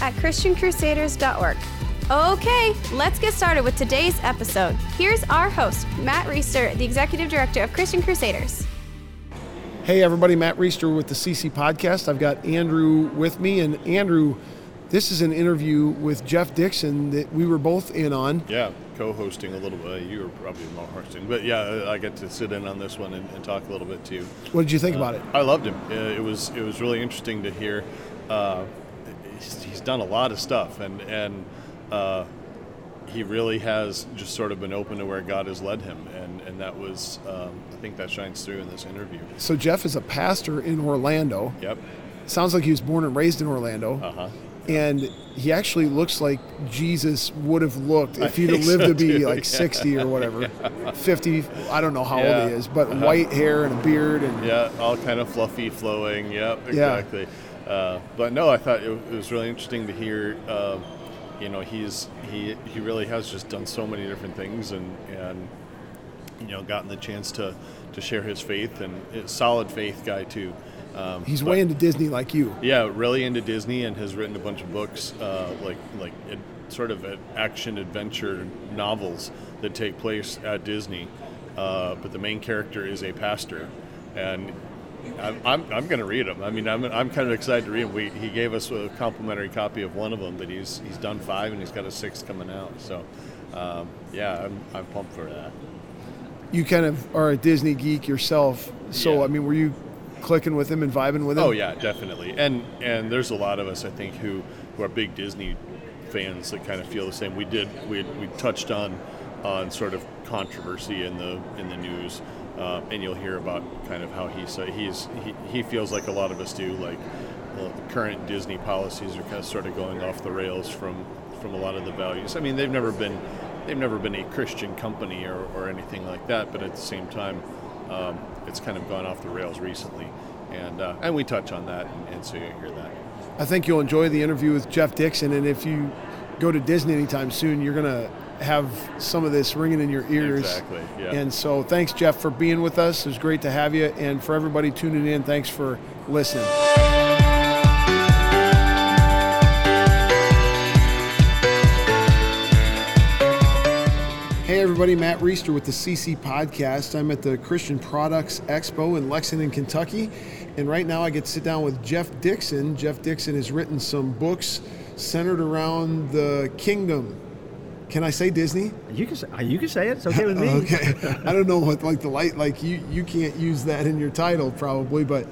at ChristianCrusaders.org. Okay, let's get started with today's episode. Here's our host, Matt Reister, the Executive Director of Christian Crusaders. Hey, everybody, Matt Reister with the CC Podcast. I've got Andrew with me, and Andrew, this is an interview with Jeff Dixon that we were both in on. Yeah, co-hosting a little bit. You were probably more hosting, but yeah, I get to sit in on this one and, and talk a little bit too. What did you think uh, about it? I loved him. Uh, it was it was really interesting to hear. Uh, he's, he's, done a lot of stuff, and and uh, he really has just sort of been open to where God has led him, and and that was um, I think that shines through in this interview. So Jeff is a pastor in Orlando. Yep. Sounds like he was born and raised in Orlando. Uh huh and he actually looks like Jesus would have looked if he'd have lived so to be too. like yeah. 60 or whatever, yeah. 50. I don't know how yeah. old he is, but uh-huh. white hair and a beard and yeah, all kind of fluffy, flowing. Yep, exactly. Uh, but no, I thought it, it, was really interesting to hear. Uh, you know, he's he he really has just done so many different things and and you know gotten the chance to to share his faith and solid faith guy too. Um, He's but, way into Disney like you. Yeah, really into Disney and has written a bunch of books, uh, like like it, sort of action adventure novels that take place at Disney. Uh, but the main character is a pastor, and I'm, I'm, I'm going to read them. I mean, I'm, I'm kind of excited to read them. We, he gave us a complimentary copy of one of them, but he's he's done five and he's got a sixth coming out. So, um, yeah, I'm, I'm pumped for that. You kind of are a Disney geek yourself. So, yeah. I mean, were you clicking with him and vibing with him? Oh yeah, definitely. And and there's a lot of us I think who who are big Disney fans that kind of feel the same. We did we we touched on on sort of controversy in the in the news, uh, and you'll hear about kind of how he say he's he, he feels like a lot of us do like the current Disney policies are kind of sort of going off the rails from from a lot of the values. I mean, they've never been they've never been a Christian company or, or anything like that, but at the same time, um, it's kind of gone off the rails recently, and uh, and we touch on that, and, and so you hear that. I think you'll enjoy the interview with Jeff Dixon, and if you go to Disney anytime soon, you're gonna have some of this ringing in your ears. Exactly. Yeah. And so, thanks, Jeff, for being with us. It was great to have you, and for everybody tuning in, thanks for listening. Hey everybody, Matt Reister with the CC Podcast. I'm at the Christian Products Expo in Lexington, Kentucky, and right now I get to sit down with Jeff Dixon. Jeff Dixon has written some books centered around the kingdom. Can I say Disney? You can say, you can say it. It's okay with me. okay. I don't know what like the light like you you can't use that in your title probably, but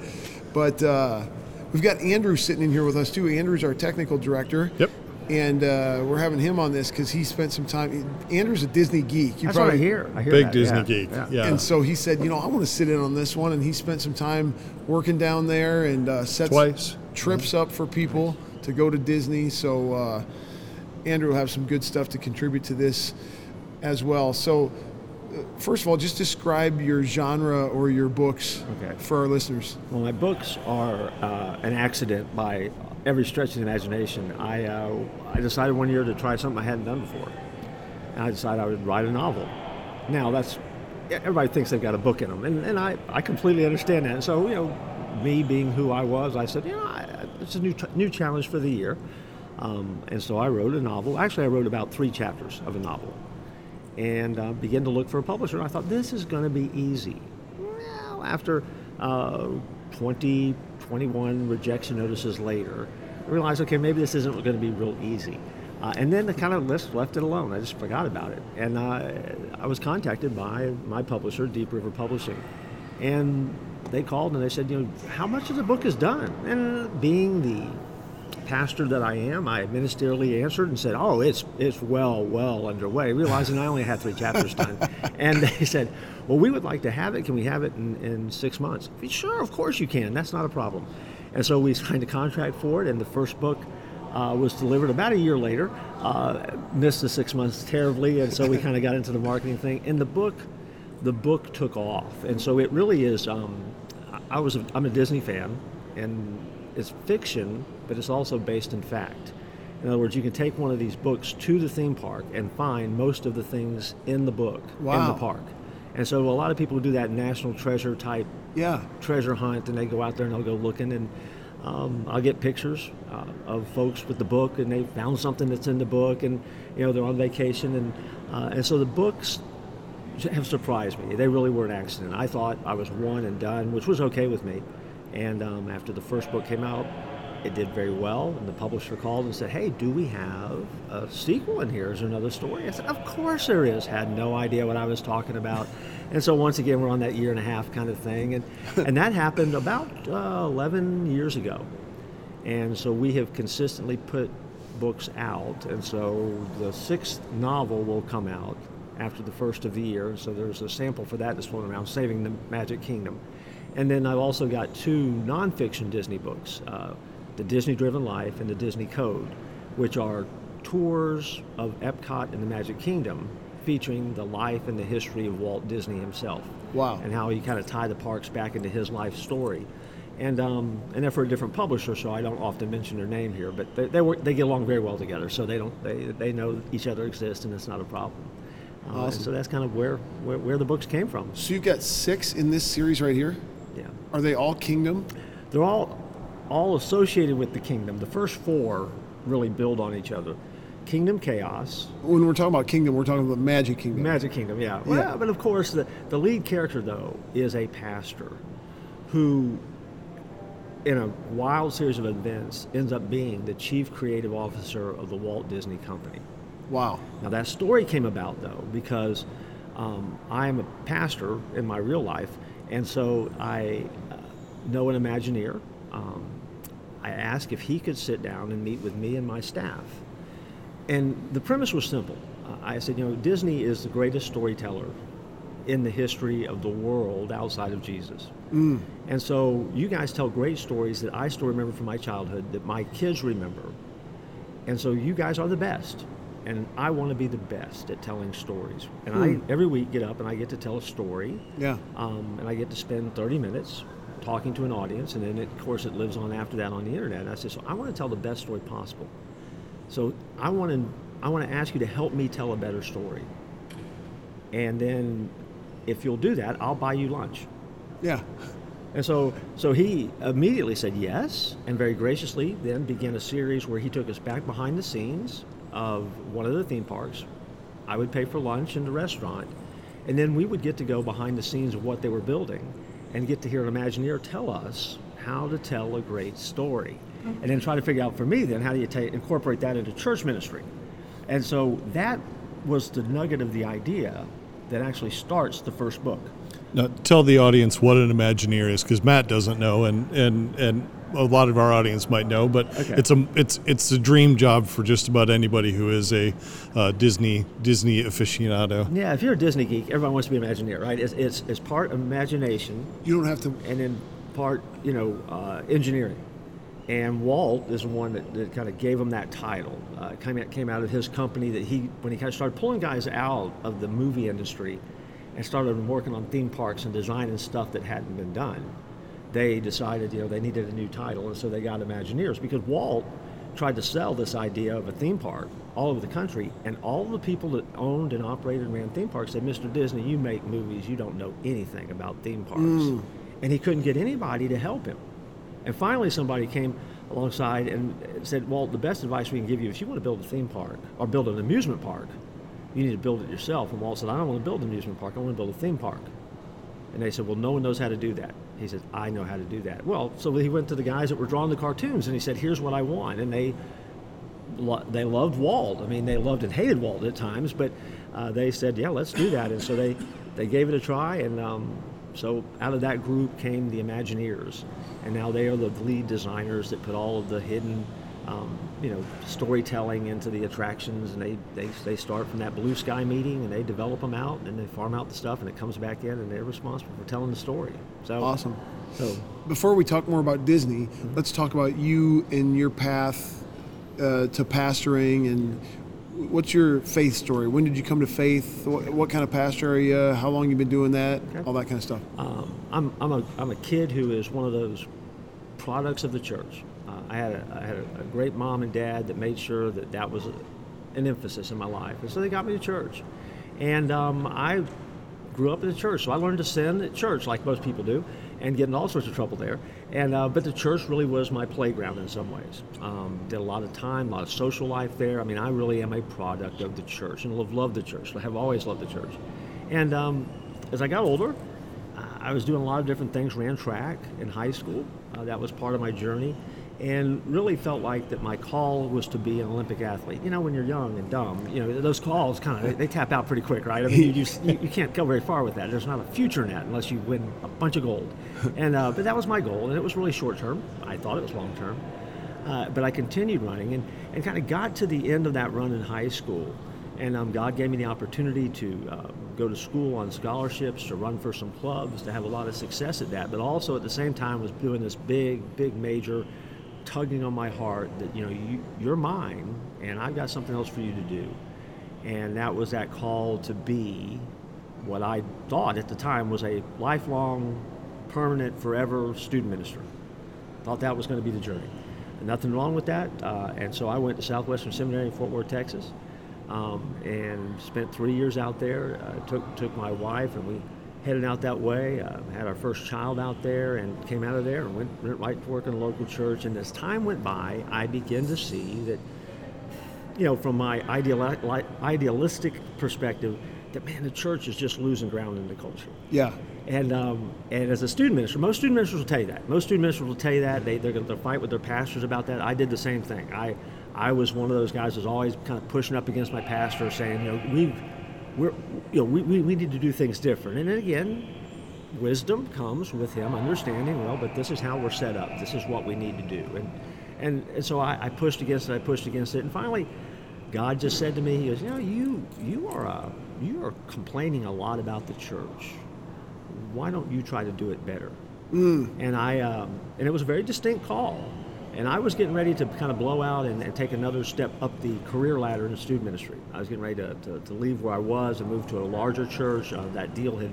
but uh, we've got Andrew sitting in here with us too. Andrew's our technical director. Yep and uh, we're having him on this because he spent some time. Andrew's a Disney geek. You That's probably, what I hear. I hear big that. Disney yeah. geek. Yeah. yeah. And so he said, you know, I want to sit in on this one, and he spent some time working down there and uh, sets Twice. trips up for people to go to Disney. So uh, Andrew will have some good stuff to contribute to this as well. So. Uh, first of all, just describe your genre or your books okay. for our listeners. Well, my books are uh, an accident by every stretch of the imagination. I, uh, I decided one year to try something I hadn't done before. And I decided I would write a novel. Now, that's everybody thinks they've got a book in them, and, and I, I completely understand that. And so, you know, me being who I was, I said, you know, I, it's a new, new challenge for the year. Um, and so I wrote a novel. Actually, I wrote about three chapters of a novel and uh, began to look for a publisher. And I thought, this is going to be easy. Well, after uh, 20, 21 rejection notices later, I realized, okay, maybe this isn't going to be real easy. Uh, and then the kind of list left it alone. I just forgot about it. And uh, I was contacted by my publisher, Deep River Publishing. And they called and they said, you know, how much of the book is done? And being the pastor that I am, I ministerially answered and said, "Oh, it's it's well well underway." Realizing I only had three chapters done, and they said, "Well, we would like to have it. Can we have it in, in six months?" Said, sure, of course you can. That's not a problem. And so we signed a contract for it, and the first book uh, was delivered about a year later. Uh, missed the six months terribly, and so we kind of got into the marketing thing. And the book, the book took off, and so it really is. Um, I was a, I'm a Disney fan, and it's fiction, but it's also based in fact. In other words, you can take one of these books to the theme park and find most of the things in the book wow. in the park. And so a lot of people do that national treasure type yeah. treasure hunt, and they go out there and they'll go looking, and um, I'll get pictures uh, of folks with the book, and they found something that's in the book, and you know they're on vacation, and uh, and so the books have surprised me. They really were an accident. I thought I was one and done, which was okay with me. And um, after the first book came out, it did very well, and the publisher called and said, "Hey, do we have a sequel in here? Is there another story?" I said, "Of course there is." Had no idea what I was talking about, and so once again, we're on that year and a half kind of thing, and and that happened about uh, 11 years ago, and so we have consistently put books out, and so the sixth novel will come out after the first of the year. So there's a sample for that that's floating around, Saving the Magic Kingdom. And then I've also got two nonfiction Disney books. Uh, the Disney Driven Life and the Disney Code, which are tours of Epcot and the Magic Kingdom featuring the life and the history of Walt Disney himself. Wow. And how he kind of tied the parks back into his life story. And, um, and they're for a different publisher, so I don't often mention their name here, but they, they, work, they get along very well together, so they, don't, they, they know each other exists and it's not a problem. Uh, awesome. So that's kind of where, where, where the books came from. So you've got six in this series right here? Yeah. Are they all Kingdom? They're all all associated with the kingdom. The first four really build on each other. Kingdom Chaos. When we're talking about Kingdom, we're talking about Magic Kingdom. Magic Kingdom, yeah. Well, yeah. but of course, the, the lead character, though, is a pastor who, in a wild series of events, ends up being the chief creative officer of the Walt Disney Company. Wow. Now, that story came about, though, because um, I am a pastor in my real life, and so I uh, know an Imagineer. Um, I asked if he could sit down and meet with me and my staff. And the premise was simple. I said, you know, Disney is the greatest storyteller in the history of the world outside of Jesus. Mm. And so you guys tell great stories that I still remember from my childhood, that my kids remember. And so you guys are the best. And I want to be the best at telling stories. And mm. I every week get up and I get to tell a story. Yeah. Um, and I get to spend 30 minutes talking to an audience, and then it, of course it lives on after that on the internet. And I said, so I want to tell the best story possible. So I want to I want to ask you to help me tell a better story. And then, if you'll do that, I'll buy you lunch. Yeah. And so, so he immediately said yes, and very graciously then began a series where he took us back behind the scenes of one of the theme parks. I would pay for lunch in the restaurant, and then we would get to go behind the scenes of what they were building and get to hear an Imagineer tell us how to tell a great story. And then try to figure out for me, then, how do you ta- incorporate that into church ministry? And so that was the nugget of the idea that actually starts the first book. Now, tell the audience what an Imagineer is, because Matt doesn't know, and, and, and a lot of our audience might know, but okay. it's a it's it's a dream job for just about anybody who is a uh, Disney Disney aficionado. Yeah, if you're a Disney geek, everyone wants to be an Imagineer, right? It's it's, it's part imagination. You don't have to, and then part you know uh, engineering. And Walt is the one that, that kind of gave him that title. Uh, came out, came out of his company that he when he kind of started pulling guys out of the movie industry and started working on theme parks and designing stuff that hadn't been done they decided, you know, they needed a new title, and so they got Imagineers because Walt tried to sell this idea of a theme park all over the country, and all the people that owned and operated and ran theme parks said, "Mr. Disney, you make movies, you don't know anything about theme parks," mm. and he couldn't get anybody to help him. And finally, somebody came alongside and said, "Walt, the best advice we can give you if you want to build a theme park or build an amusement park, you need to build it yourself." And Walt said, "I don't want to build an amusement park. I want to build a theme park." And they said, Well, no one knows how to do that. He said, I know how to do that. Well, so he went to the guys that were drawing the cartoons and he said, Here's what I want. And they they loved Walt. I mean, they loved and hated Walt at times, but uh, they said, Yeah, let's do that. And so they, they gave it a try. And um, so out of that group came the Imagineers. And now they are the lead designers that put all of the hidden um, you know, storytelling into the attractions, and they, they, they start from that blue sky meeting, and they develop them out, and they farm out the stuff, and it comes back in, and they're responsible for telling the story. So awesome. So before we talk more about Disney, mm-hmm. let's talk about you and your path uh, to pastoring and what's your faith story? When did you come to faith? What, what kind of pastor are you? How long you been doing that? Okay. All that kind of stuff. Um, I'm, I'm, a, I'm a kid who is one of those products of the church. Uh, I had, a, I had a, a, great mom and dad that made sure that that was a, an emphasis in my life. And so they got me to church. And um, I grew up in the church, so I learned to sin at church like most people do and get in all sorts of trouble there. And uh, but the church really was my playground in some ways. Um, did a lot of time, a lot of social life there. I mean, I really am a product of the church, and have loved the church. I have always loved the church. And um, as I got older, I was doing a lot of different things. Ran track in high school. Uh, that was part of my journey and really felt like that my call was to be an Olympic athlete. You know, when you're young and dumb, you know, those calls kind of they, tap out pretty quick, right? I mean, you, you, you, can't go very far with that. There's not a future in that unless you win a bunch of gold. And uh, but that was my goal, and it was really short term. I thought it was long term, uh, but I continued running and, and kind of got to the end of that run in high school. And um, God gave me the opportunity to uh, go to school on scholarships, to run for some clubs, to have a lot of success at that. But also at the same time was doing this big, big major tugging on my heart that you know you, you're mine and I've got something else for you to do. And that was that call to be what I thought at the time was a lifelong, permanent, forever student minister. Thought that was going to be the journey. And nothing wrong with that. Uh, and so I went to Southwestern Seminary in Fort Worth, Texas, um, and spent three years out there. Uh, took took my wife and we headed out that way. Uh, had our first child out there and came out of there and went, went right to work in a local church. And as time went by, I began to see that, you know, from my ideal, idealistic perspective, that man, the church is just losing ground in the culture. Yeah. And um, and as a student minister, most student ministers will tell you that. Most student ministers will tell you that they they're going to fight with their pastors about that. I did the same thing. I I was one of those guys who was always kind of pushing up against my pastor, saying, you know, we've we're, you know, we, we, we need to do things different. And again, wisdom comes with him understanding, well, but this is how we're set up. This is what we need to do. And, and, and so I, I pushed against it, I pushed against it. And finally, God just said to me, He goes, You know, you, you, are, uh, you are complaining a lot about the church. Why don't you try to do it better? Mm. And I, um, and it was a very distinct call. And I was getting ready to kind of blow out and, and, take another step up the career ladder in the student ministry. I was getting ready to, to, to leave where I was and move to a larger church. Uh, that deal had,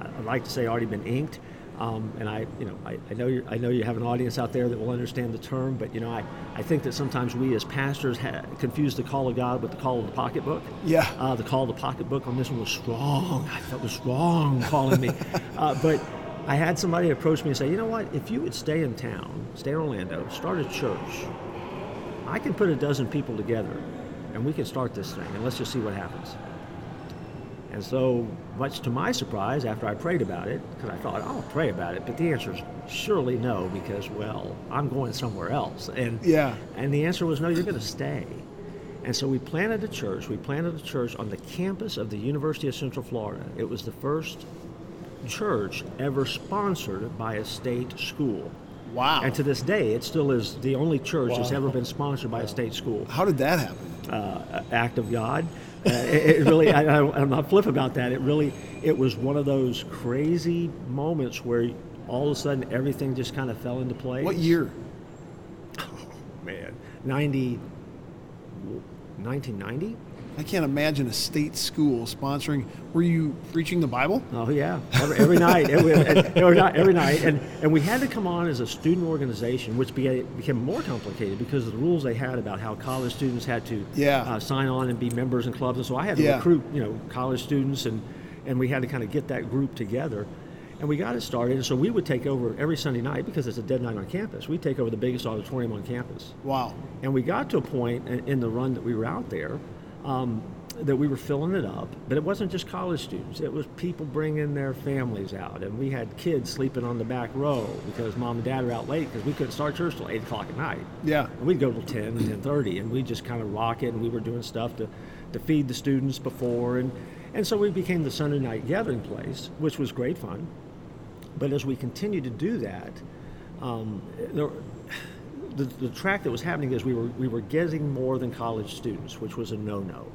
I'd like to say, already been inked. Um, and I, you know, I, I know you I know you have an audience out there that will understand the term, but you know, I, I think that sometimes we as pastors ha- confuse the call of God with the call of the pocketbook. Yeah. Uh, the call of the pocketbook on this one was strong. I felt was strong calling me, uh, but I had somebody approach me and say, you know what, if you would stay in town, stay in Orlando, start a church, I can put a dozen people together and we can start this thing and let's just see what happens. And so, much to my surprise, after I prayed about it, because I thought, I'll pray about it, but the answer is surely no, because, well, I'm going somewhere else. And, yeah. and the answer was no, you're going to stay. And so we planted a church. We planted a church on the campus of the University of Central Florida. It was the first church ever sponsored by a state school. Wow. And to this day, it still is the only church wow. that's ever been sponsored by a state school. How did that happen? Uh, act of God. Uh, it, it, really, I, am not flip about that. It really, it was one of those crazy moments where all of a sudden everything just kind of fell into place. What year? Oh, man. 90, 1990? I can't imagine a state school sponsoring. Were you preaching the Bible? Oh yeah, every, every night, every, every, night, every night, and and we had to come on as a student organization, which became, became more complicated because of the rules they had about how college students had to yeah. uh, sign on and be members in clubs, and so I had to yeah. recruit you know college students, and and we had to kind of get that group together. And we got it started, and so we would take over every Sunday night because it's a dead night on campus. We'd take over the biggest auditorium on campus. Wow. And we got to a point in, in the run that we were out there um, that we were filling it up. But it wasn't just college students, it was people bringing their families out. And we had kids sleeping on the back row because mom and dad were out late because we couldn't start church till 8 o'clock at night. Yeah. And we'd go till 10 and 10.30 and we'd just kind of rock it and we were doing stuff to, to feed the students before. And, and so we became the Sunday night gathering place, which was great fun. But as we continued to do that, um, there, the, the track that was happening is we were we were getting more than college students, which was a no-no.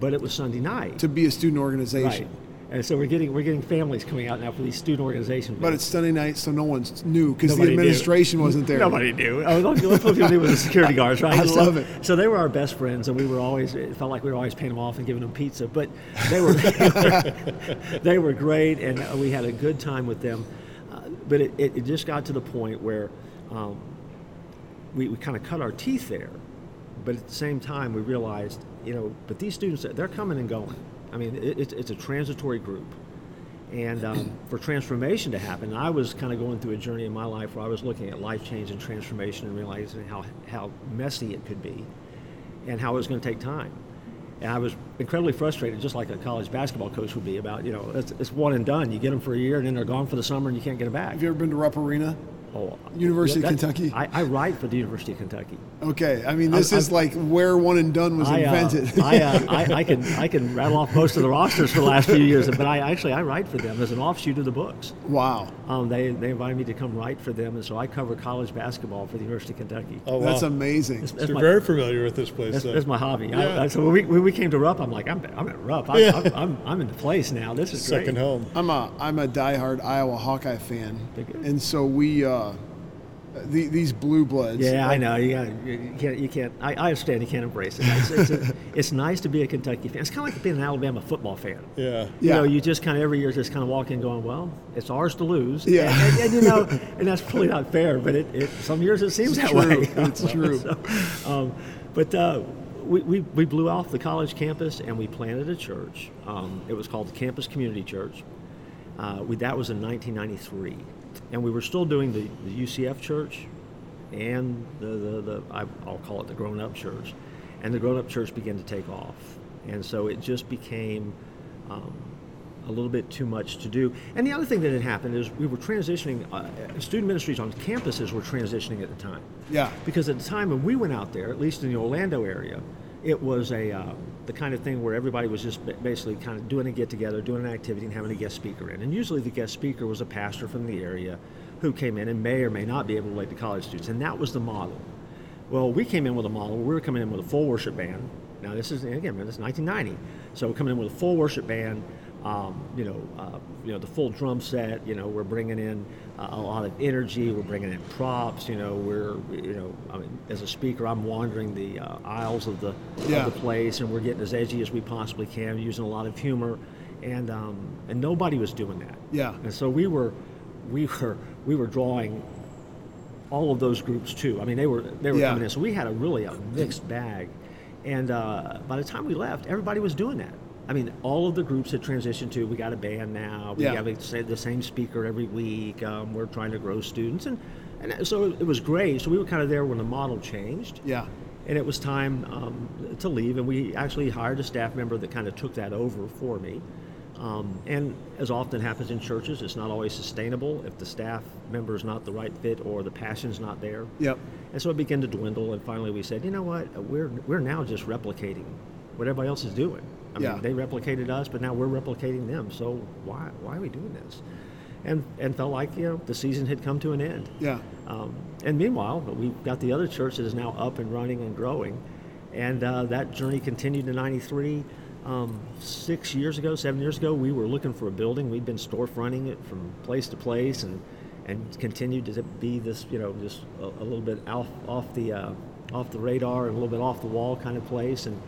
But it was Sunday night to be a student organization. Right. And so we're getting we're getting families coming out now for these student organizations. But it's Sunday night, so no one's new because the Nobody knew. administration wasn't there. Nobody knew. Oh, those those people knew was the security guards, right? I so, love it. So they were our best friends, and we were always it felt like we were always paying them off and giving them pizza. But they were they were great, and we had a good time with them. Uh, but it, it, it just got to the point where um, we, we kind of cut our teeth there. But at the same time, we realized, you know, but these students, they're coming and going. I mean, it, it's, it's a transitory group. And um, for transformation to happen, I was kind of going through a journey in my life where I was looking at life change and transformation and realizing how, how messy it could be and how it was going to take time. And I was incredibly frustrated, just like a college basketball coach would be, about, you know, it's, it's one and done. You get them for a year and then they're gone for the summer and you can't get them back. Have you ever been to Rupp Arena? Oh, University of Kentucky? I, I write for the University of Kentucky. Okay, I mean this I'm- is like where one and done was I, uh, invented. I, uh, I, I can I can rattle off most of the rosters for the last few years, but I actually I write for them as an offshoot of the books. wow, Um, they they invited me to come write for them, and so I cover college basketball for the University of Kentucky. Oh, that's wow. amazing. That's So you're my- very familiar with this place. That's, then. that's my hobby. Yeah. I, I, so when we, when we came to Rupp, I'm like, I'm, I'm at Rupp. I, Yeah. I'm, I'm, I'm in the place now. This is Second great. home. I'm a I'm a diehard Iowa Hawkeye fan, and so we uh, the, these blue bloods. Yeah, I know. You, got, you can't. You can't. I, I understand. You can't embrace it. It's, it's, a, it's nice to be a Kentucky fan. It's kind of like being an Alabama football fan. Yeah. You Yeah. know, you just kind of every year just kind of walk in going, well, it's ours to lose. Yeah. And, and, and, you know, and that's probably not fair, but it, it some years it seems It's that true. way. It's true. So, um, but uh, we, we, we blew off the college campus and we planted a church. Um, it was called the Campus Community Church. Uh, we, that was in 1993. And we were still doing the, the UCF church and the, the, the I, I'll call it the grown up church. And the grown up church began to take off. And so it just became um, a little bit too much to do. And the other thing that had happened is we were transitioning, uh, student ministries on campuses were transitioning at the time. Yeah. Because at the time when we went out there, at least in the Orlando area, it was a uh, the kind of thing where everybody was just basically kind of doing a get together, doing an activity, and having a guest speaker in. And usually the guest speaker was a pastor from the area who came in and may or may not be able to relate to college students. And that was the model. Well, we came in with a model. We were coming in with a full worship band. Now this is again, this is 1990, so we're coming in with a full worship band. Um, you know, uh, you know the full drum set. You know, we're bringing in uh, a lot of energy. We're bringing in props. You know, we're you know, I mean, as a speaker, I'm wandering the uh, aisles of the Yeah. of the place, and we're getting as edgy as we possibly can, using a lot of humor, and um, and nobody was doing that. Yeah. And so we were, we were, we were drawing all of those groups too. I mean, they were they were Yeah. coming in. So we had a really a mixed bag, and uh, by the time we left, everybody was doing that. I mean, all of the groups had transitioned to we got a band now. We Yeah. have the same speaker every week. Um, we're trying to grow students, and and so it was great. So we were kind of there when the model changed Yeah. and it was time um, to leave. And we actually hired a staff member that kind of took that over for me. Um, and as often happens in churches, it's not always sustainable if the staff member is not the right fit or the passion's not there. Yep. And so it began to dwindle, and finally we said, you know what, we're we're now just replicating what everybody else is doing. I Yeah. mean, they replicated us, but now we're replicating them. So why why are we doing this? And and felt like you know the season had come to an end. Yeah. Um, and meanwhile, we've got the other church that is now up and running and growing. And uh, that journey continued to 93. Um, six years ago, seven years ago, we were looking for a building. We'd been storefronting it from place to place and, and continued to be this, you know, just a, a little bit off, off, the, uh, off the radar and a little bit off the wall kind of place. And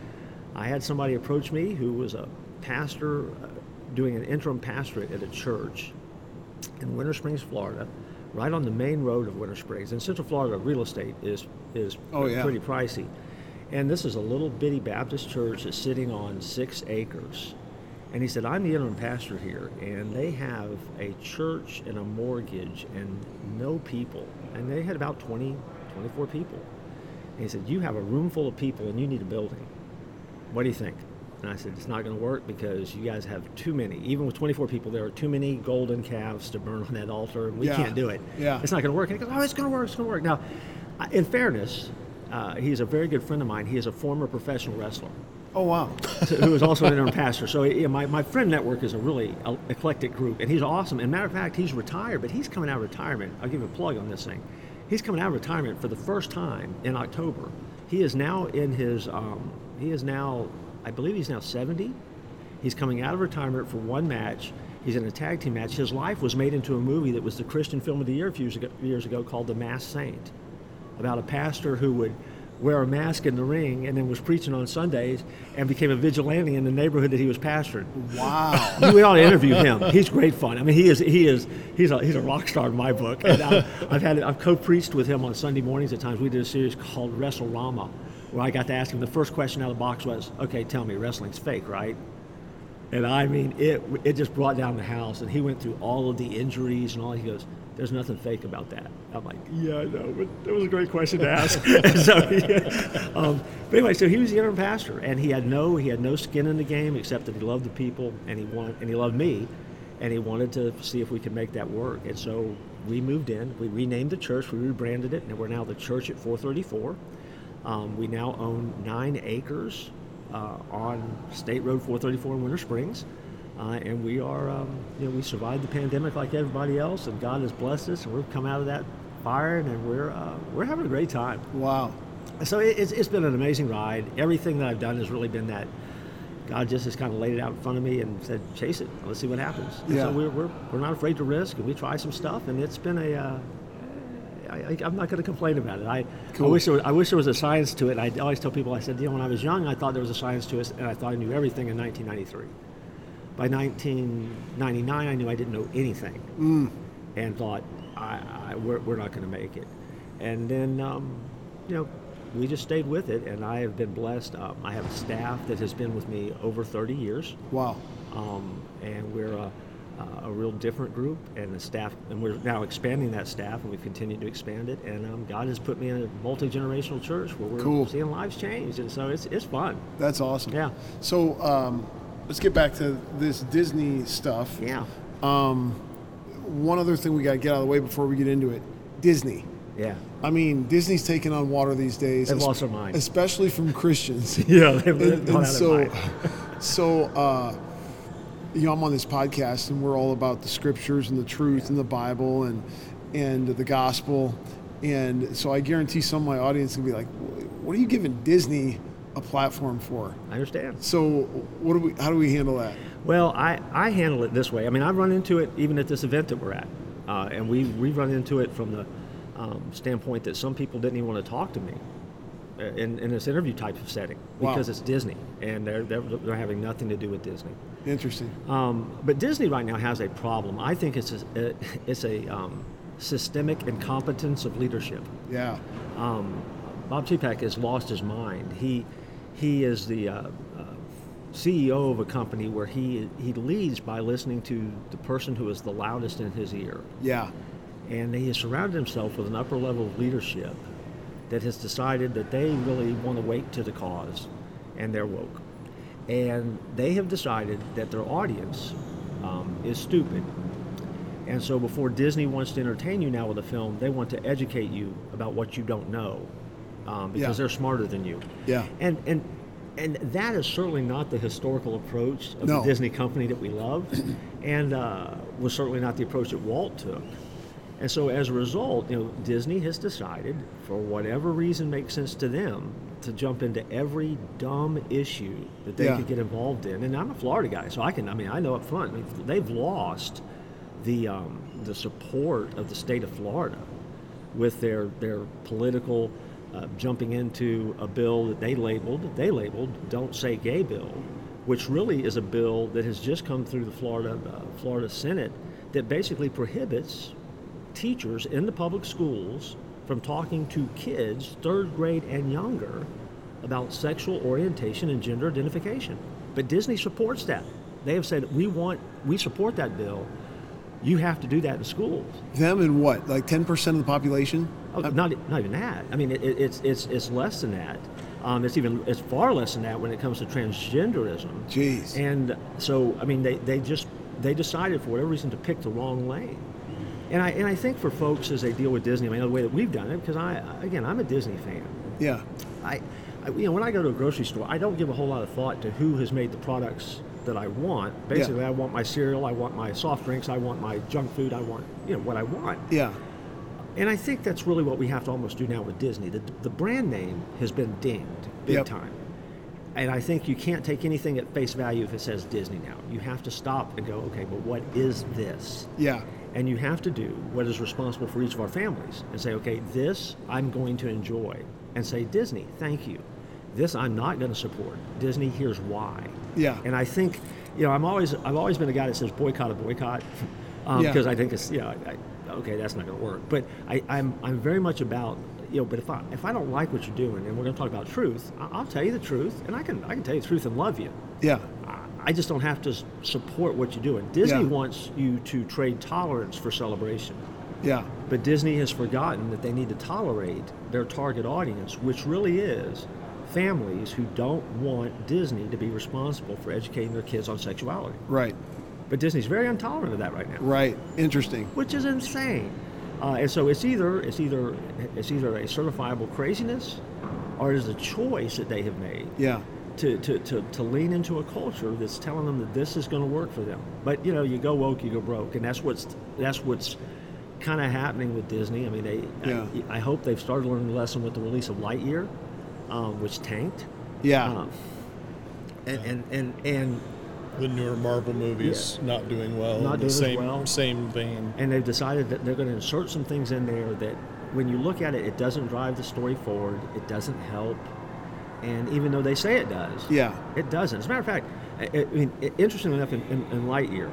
I had somebody approach me who was a pastor uh, doing an interim pastorate at a church in Winter Springs, Florida, right on the main road of Winter Springs. In Central Florida, real estate is is Oh, yeah. pretty pricey. And this is a little bitty Baptist church that's sitting on six acres. And he said, I'm the interim pastor here, and they have a church and a mortgage and no people. And they had about 20, 24 people. And he said, You have a room full of people and you need a building. What do you think? And I said, It's not going to work because you guys have too many. Even with 24 people, there are too many golden calves to burn on that altar, and we Yeah. can't do it. Yeah. It's not going to work. And he goes, Oh, it's going to work. It's going to work. Now, in fairness, uh, he's a very good friend of mine. He is a former professional wrestler Oh wow. who is also an interim pastor. So yeah, my, my friend network is a really eclectic group, and he's awesome. And matter of fact, he's retired, but he's coming out of retirement. I'll give you a plug on this thing. He's coming out of retirement for the first time in October. He is now in his, um, he is now, I believe he's now 70, He's coming out of retirement for one match. He's in a tag team match. His life was made into a movie that was the Christian film of the year a few years ago, years ago called The Masked Saint, about a pastor who would wear a mask in the ring and then was preaching on Sundays and became a vigilante in the neighborhood that he was pastoring. Wow. we ought to interview him. He's great fun. I mean, he is he is he's a he's a rock star in my book. And I, I've had I've co-preached with him on Sunday mornings at times. We did a series called Wrestle Rama, where I got to ask him the first question out of the box was, "Okay, tell me, wrestling's fake, right?" And I mean, it it just brought down the house. And he went through all of the injuries and all. He goes, "There's nothing fake about that." I'm like, "Yeah, I know, but it was a great question to ask." so, yeah. um, but anyway, so he was the interim pastor, and he had no he had no skin in the game except that he loved the people and he wanted and he loved me, and he wanted to see if we could make that work. And so we moved in. We renamed the church. We rebranded it, and we're now the Church at 434. Um, we now own nine acres uh, on State Road 434 in Winter Springs. Uh, and we are, um, you know, we survived the pandemic like everybody else, and God has blessed us, and we've come out of that fire, and we're uh, we're having a great time. Wow. So it, it's, it's been an amazing ride. Everything that I've done has really been that God just has kind of laid it out in front of me and said, "Chase it. Let's see what happens." Yeah. So we're, we're we're not afraid to risk, and we try some stuff, and it's been a. Uh, I, I, I'm not going to complain about it. I, I wish there was, I wish there was a science to it. And I always tell people, I said, you know, when I was young, I thought there was a science to it, and I thought I knew everything in 1993. By 1999, I knew I didn't know anything, Mm. and thought, I, I, we're, we're not going to make it. And then, um, you know, we just stayed with it, and I have been blessed. Um, I have a staff that has been with me over 30 years Wow. um, and we're a, a real different group and the staff and we're now expanding that staff and we've continued to expand it and um, god has put me in a multi-generational church where we're Cool. seeing lives change and so it's, it's fun That's awesome. Yeah. So um, let's get back to this Disney stuff. yeah One other thing we got to get out of the way before we get into it Disney. yeah I mean, Disney's taking on water these days. They've lost their mind. Especially from Christians. yeah they've, and, and out of so, so uh, you know, I'm on this podcast, and we're all about the scriptures and the truth and the Bible and and the gospel, and so I guarantee some of my audience will be like, "What are you giving Disney a platform for?" i understand So, what do we? How do we handle that? Well, I, I handle it this way. I mean, I've run into it even at this event that we're at. Uh, and we, we run into it from the um, standpoint that some people didn't even want to talk to me in, in this interview type of setting Wow. because it's Disney and they're, they're, they're having nothing to do with Disney. Interesting. Um, but Disney right now has a problem. I think it's a, it's a um, systemic incompetence of leadership. Yeah. Um, Bob Chapek has lost his mind. He he is the uh, uh, CEO of a company where he he leads by listening to the person who is the loudest in his ear, Yeah. and he has surrounded himself with an upper level of leadership that has decided that they really want to wake to the cause, and they're woke, and they have decided that their audience um, is stupid. And so, before Disney wants to entertain you now with a film, they want to educate you about what you don't know, um, because Yeah. they're smarter than you. Yeah. And and and that is certainly not the historical approach of No. the Disney company that we love, and uh, was certainly not the approach that Walt took. And so, as a result, you know, Disney has decided, for whatever reason makes sense to them, to jump into every dumb issue that they Yeah. could get involved in. And I'm a Florida guy, so I can. I mean, I know up front, I mean, they've lost the um, the support of the state of Florida with their their political uh, jumping into a bill that they labeled they labeled "Don't Say Gay" bill, which really is a bill that has just come through the Florida uh, Florida Senate that basically prohibits teachers in the public schools from talking to kids third grade and younger about sexual orientation and gender identification. But Disney supports that. They have said we want we support that bill. You have to do that in schools. Them and what? Like 10% of the population? Oh, not, not even that. I mean, it, it- it's, it's, it's less than that. Um, it's even it's far less than that when it comes to transgenderism. Jeez. And so, I mean, they, they just they decided for whatever reason to pick the wrong lane. And I and I think for folks as they deal with Disney, I mean, the way that we've done it, because I again I'm a Disney fan. Yeah. I, I you know when I go to a grocery store, I don't give a whole lot of thought to who has made the products that I want. Basically, I want my cereal, I want my soft drinks, I want my junk food, I want you know what I want. Yeah. And I think that's really what we have to almost do now with Disney. The, the brand name has been dinged big Yep. time. and I think you can't take anything at face value if it says Disney now. You have to stop and go, okay, but what is this? Yeah. And you have to do what is responsible for each of our families and say, okay, this I'm going to enjoy. And say, Disney, thank you. This I'm not going to support. Disney, here's why. Yeah. And I think, you know, I'm always I've always been a guy that says boycott a boycott, um, Yeah. because I think it's you know, I, I, okay, that's not going to work. But I, I'm I'm very much about you know, but if I if I don't like what you're doing, and we're going to talk about truth, I'll tell you the truth, and I can I can tell you the truth and love you. Yeah. I- just don't have to support what you're doing. Disney Yeah. wants you to trade tolerance for celebration. Yeah. But Disney has forgotten that they need to tolerate their target audience, which really is families who don't want Disney to be responsible for educating their kids on sexuality. Right. But Disney's very intolerant of that right now, Right. Interesting. which is insane. Uh, and so it's either it's either it's either a certifiable craziness, or it is a choice that they have made Yeah. To, to, to, to lean into a culture that's telling them that this is going to work for them. But you know, you go woke, you go broke, and that's what's that's what's kind of happening with Disney. I mean, they Yeah. I, I hope they've started learning the lesson with the release of Lightyear, um, which tanked. Yeah. Um, and, and and and The newer Marvel movies not doing well. Not doing the as same well. same vein. and they've decided that they're going to insert some things in there that, when you look at it, it doesn't drive the story forward. It doesn't help. And even though they say it does, Yeah. It doesn't. As a matter of fact, I, I mean, interestingly enough, in, in, in Lightyear,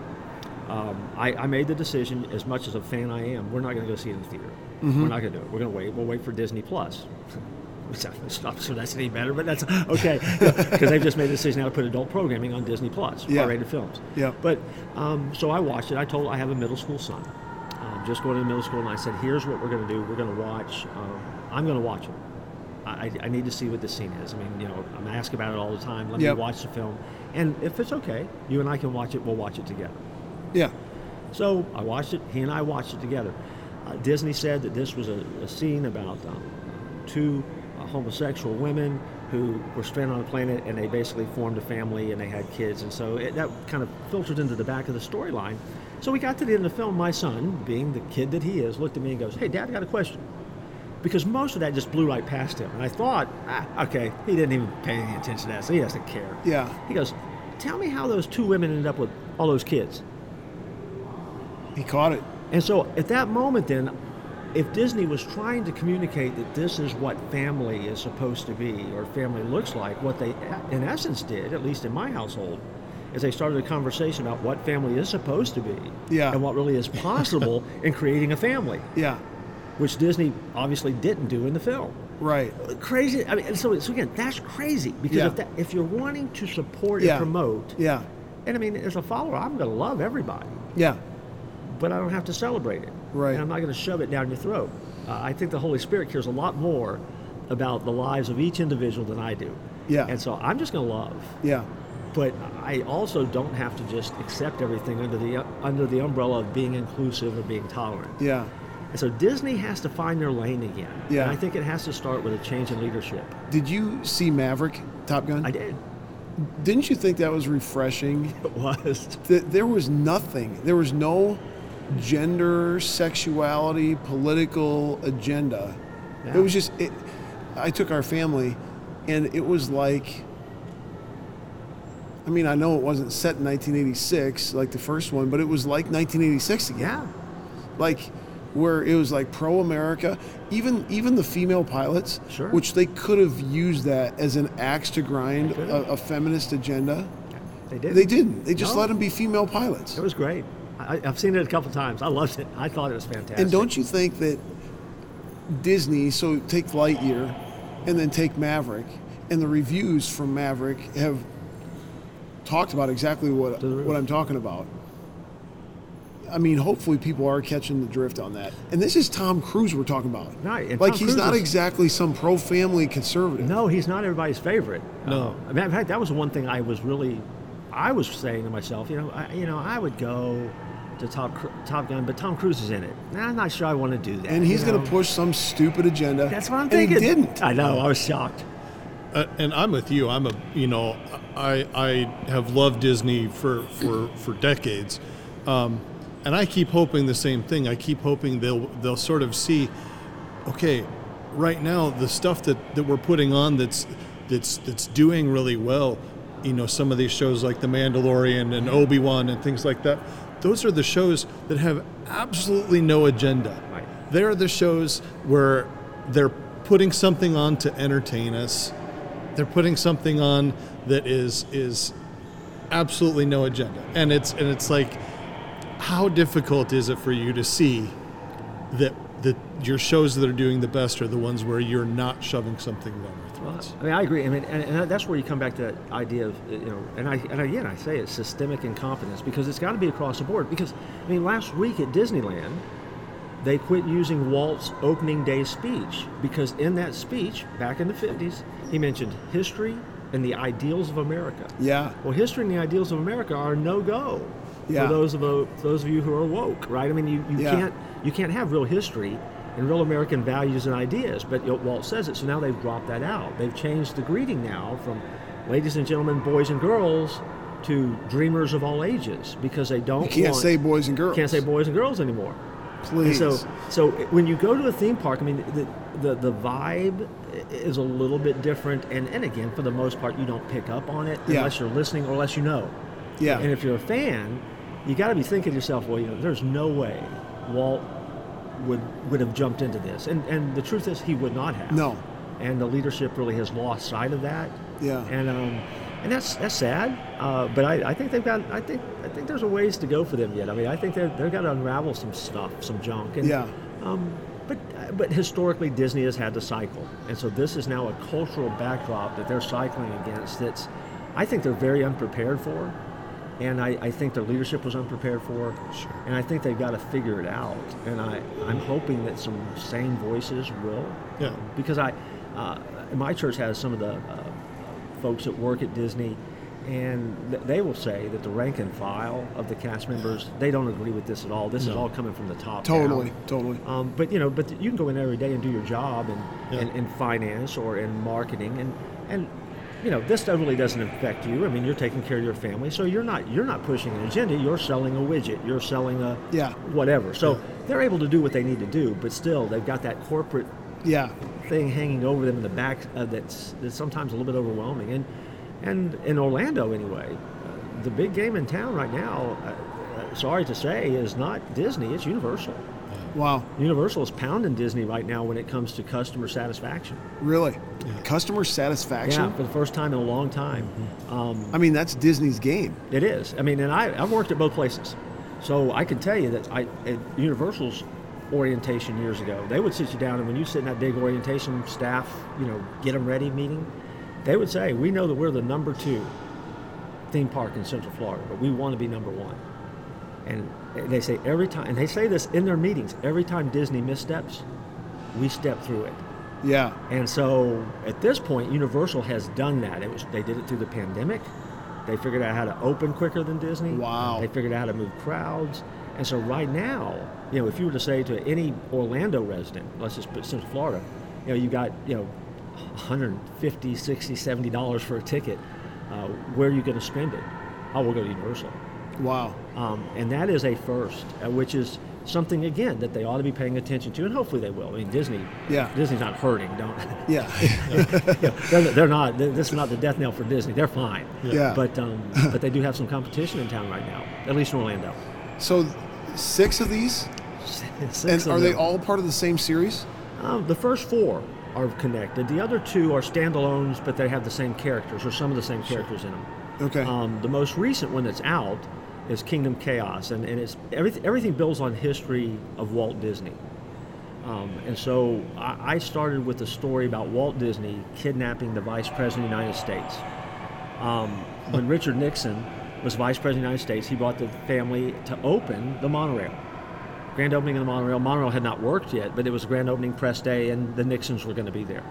um, I, I made the decision. As much as a fan I am, we're not going to go see it in the theater. Mm-hmm. We're not going to do it. We're going to wait. We'll wait for Disney Plus. Which I'm not sure that's any better, but that's okay because they've just made the decision now to put adult programming on Disney Plus, Yeah. R-rated films. Yeah. But um, so I watched it. I told I have a middle school son, um, just going to middle school, and I said, "Here's what we're going to do. We're going to watch. Um, I'm going to watch it. I, I need to see what the scene is. I mean, you know, I'm asked about it all the time. Let Yep. me watch the film, and if it's okay, you and I can watch it. We'll watch it together. Yeah. So I watched it. He and I watched it together. Uh, Disney said that this was a, a scene about um, two uh, homosexual women who were stranded on a planet, and they basically formed a family and they had kids, and so it, that kind of filtered into the back of the storyline. So we got to the end of the film. My son, being the kid that he is, looked at me and goes, "Hey, Dad, I got a question." Because most of that just blew right past him, and I thought, ah, okay, he didn't even pay any attention to that, so he doesn't care. Yeah. He goes, "Tell me how those two women ended up with all those kids." He caught it. And so at that moment, then, if Disney was trying to communicate that this is what family is supposed to be or family looks like, what they in essence did, at least in my household, is they started a conversation about what family is supposed to be Yeah. and what really is possible in creating a family, Yeah. Which Disney obviously didn't do in the film. Right. Crazy. I mean, so, so again, that's crazy because Yeah. if, that, if you're wanting to support Yeah. and promote, Yeah. and I mean, as a follower, I'm going to love everybody Yeah. but I don't have to celebrate it. Right. And I'm not going to shove it down your throat. Uh, I think the Holy Spirit cares a lot more about the lives of each individual than I do. Yeah. And so I'm just going to love. Yeah. But I also don't have to just accept everything under the under the umbrella of being inclusive or being tolerant. Yeah. And so Disney has to find their lane again. Yeah. And I think it has to start with a change in leadership. Did you see Maverick, Top Gun? I did. Didn't you think that was refreshing? It was. There was nothing. There was no gender, sexuality, political agenda. Yeah. It was just. It, I took our family, and it was like. I mean, I know it wasn't set in 1986 like the first one, but it was like 1986 again. Yeah. like where it was like pro America. Even even the female pilots, Sure. which they could have used that as an axe to grind a, a feminist agenda. They did. They didn't. They just No. let them be female pilots. It was great. I, I've seen it a couple times. I loved it. I thought it was fantastic. And don't you think that Disney, so take Lightyear and then take Maverick, and the reviews from Maverick have talked about exactly what, To the roof. what I'm talking about. I mean, hopefully people are catching the drift on that. And this is Tom Cruise we're talking about. Right, and Like Tom he's Cruise not is- exactly some pro family conservative. No, he's not everybody's favorite. No. Uh, in fact, that was one thing I was really, I was saying to myself, you know, I, you know, I would go to Top Top Gun, but Tom Cruise is in it. Nah, I'm not sure I want to do that. And he's you going to push some stupid agenda. That's what I'm and thinking. he didn't. I know. I was shocked. Uh, and I'm with you. I'm a you know I I have loved Disney for for for decades, um, and I keep hoping the same thing. I keep hoping they'll they'll sort of see, okay, right now the stuff that that we're putting on that's that's that's doing really well. You know, some of these shows like The Mandalorian and Obi Wan and things like that. Those are the shows that have absolutely no agenda. Right. They're the shows where they're putting something on to entertain us. They're putting something on that is is absolutely no agenda. And it's and it's like how difficult is it for you to see that that your shows that are doing the best are the ones where you're not shoving something down their Well, throats? I mean, I agree. I mean, and, and that's where you come back to that idea of, you know, and I and again I say it's systemic incompetence because it's got to be across the board. Because I mean, last week at Disneyland, they quit using Walt's opening day speech because in that speech back in the '50s, he mentioned history and the ideals of America. Yeah. Well, history and the ideals of America are no go Yeah. for those of uh, those of you who are woke, right? I mean, you, you Yeah. can't you can't have real history and real American values and ideas. But you know, Walt says it, so now they've dropped that out. They've changed the greeting now from "ladies and gentlemen, boys and girls" to "dreamers of all ages" because they don't You can't want- say boys and girls. can't say boys and girls anymore. And Please. so, so when you go to a theme park, I mean, the, the, the vibe is a little bit different. And, and again, for the most part, you don't pick up on it Yeah. unless you're listening or unless you know. Yeah. And if you're a fan, you got to be thinking to yourself, well, you know, there's no way Walt would would have jumped into this. And and the truth is, he would not have. No. And the leadership really has lost sight of that. Yeah. And um, and that's that's sad. Uh, but I, I think they've got I think I think there's a ways to go for them yet. I mean, I think they're they've got to unravel some stuff, some junk. And, Yeah. Um, but but historically, Disney has had to cycle, and so this is now a cultural backdrop that they're cycling against. That's I think they're very unprepared for. And I, I think their leadership was unprepared for. Sure. And I think they've got to figure it out. And I, I'm hoping that some sane voices will. Yeah. Because I, uh, my church has some of the uh, folks that work at Disney, and th- they will say that the rank and file of the cast members, they don't agree with this at all. This is all coming from the top. Totally. down. Totally. Um, but you know, but you can go in every day and do your job in, Yeah. in, in finance or in marketing, and and you know this really doesn't affect you. I mean, you're taking care of your family, so you're not you're not pushing an agenda. You're selling a widget. You're selling a Yeah. whatever. So Yeah. they're able to do what they need to do, but still they've got that corporate Yeah. thing hanging over them in the back uh, that's, that's sometimes a little bit overwhelming. And and in Orlando anyway, uh, the big game in town right now, uh, uh, sorry to say, is not Disney. It's Universal. Wow. Universal is pounding Disney right now when it comes to customer satisfaction. Really. Customer satisfaction. Yeah, for the first time in a long time. Um, I mean, that's Disney's game. It is. I mean, and I, I've worked at both places. So I can tell you that I, at Universal's orientation years ago, they would sit you down, and when you sit in that big orientation staff, you know, get them ready meeting, they would say, We know that we're the number two theme park in Central Florida, but we want to be number one. And they say every time, and they say this in their meetings, every time Disney missteps, we step through it. Yeah. And so at this point, Universal has done that. It was they did it through the pandemic. They figured out how to open quicker than Disney. Wow. They figured out how to move crowds. And so right now, you know, if you were to say to any Orlando resident, let's just put Central Florida, you know, you got, you know, 150, 60, 70 dollars for a ticket. Uh, where are you going to spend it? Oh, we'll go to Universal. Wow. Um, and that is a first, uh, which is something again that they ought to be paying attention to, and hopefully they will. I mean, Disney, Yeah. Disney's not hurting. Don't Yeah. they're, they're not. This is not the death knell for Disney. They're fine. Yeah. But um, but they do have some competition in town right now, at least in Orlando. so, six of these, Six and of are they all part of the same series? Um, the first four are connected. The other two are standalones, but they have the same characters or some of the same characters in them. Okay. Um, the most recent one that's out is Kingdom Chaos, and, and it's everything. Everything builds on history of Walt Disney. Um, and so I, I started with a story about Walt Disney kidnapping the Vice President of the United States. Um, when Richard Nixon was Vice President of the United States, he brought the family to open the monorail. Grand opening of the monorail. Monorail had not worked yet, but it was a grand opening press day, and the Nixons were going to be there.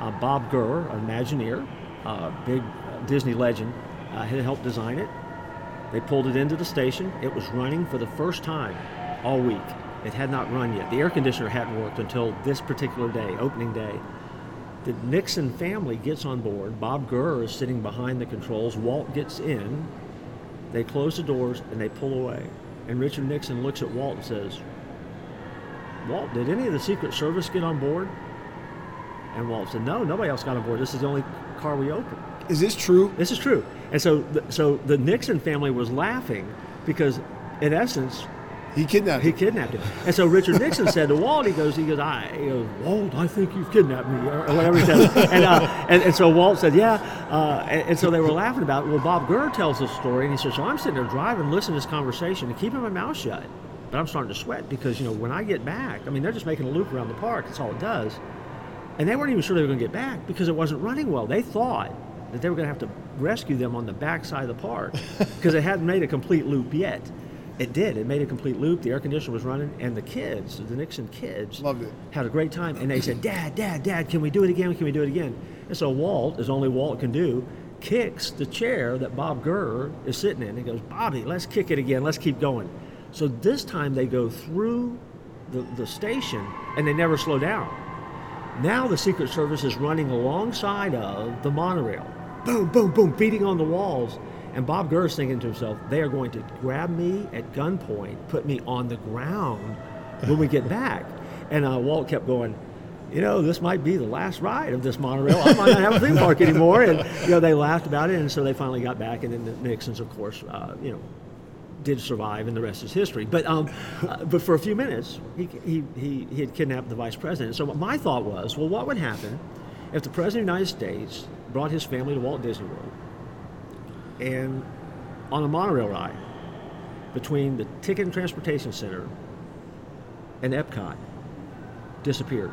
Uh, Bob Gurr, an Imagineer, uh, big Disney legend, uh, had helped design it. They pulled it into the station. It was running for the first time all week. It had not run yet. The air conditioner hadn't worked until this particular day, opening day. The Nixon family gets on board. Bob Gurr is sitting behind the controls. Walt gets in. They close the doors and they pull away. And Richard Nixon looks at Walt and says, Walt, did any of the Secret Service get on board? And Walt said, No, nobody else got on board. This is the only car we opened. Is this true? This is true. And so, the, so the Nixon family was laughing because, in essence, He kidnapped. he him. kidnapped him. And so Richard Nixon said to Walt, he goes, he goes, I, he goes, Walt, I think you've kidnapped me, or whatever he said. and, uh, and, and so Walt said, yeah. Uh, and, and so they were laughing about it. Well, Bob Gurr tells the story, and he says, so I'm sitting there driving, listening to this conversation, and keeping my mouth shut. But I'm starting to sweat because, you know, when I get back, I mean, they're just making a loop around the park. That's all it does. And they weren't even sure they were going to get back because it wasn't running well. They thought that they were going to have to rescue them on the back side of the park because it hadn't made a complete loop yet. It did. It made a complete loop. The air conditioner was running, and the kids, the Nixon kids, Loved it. Had a great time, and they said, "Dad, Dad, Dad, can we do it again? Can we do it again?" And so Walt, as only Walt can do, kicks the chair that Bob Gurr is sitting in. He goes, "Bobby, let's kick it again. Let's keep going." So this time they go through the, the station, and they never slow down. Now the Secret Service is running alongside of the monorail. Boom, boom, boom, beating on the walls. And Bob Gurr is thinking to himself, they are going to grab me at gunpoint, put me on the ground when we get back. And uh, Walt kept going, you know, this might be the last ride of this monorail. I might not have a theme park anymore. And, you know, they laughed about it. And so they finally got back. And then the Nixons, of course, uh, you know, did survive, and the rest is history. But um, uh, but for a few minutes, he, he, he, he had kidnapped the vice president. So my thought was, well, what would happen if the president of the United States brought his family to Walt Disney World and on a monorail ride between the Ticket and Transportation Center and Epcot disappeared?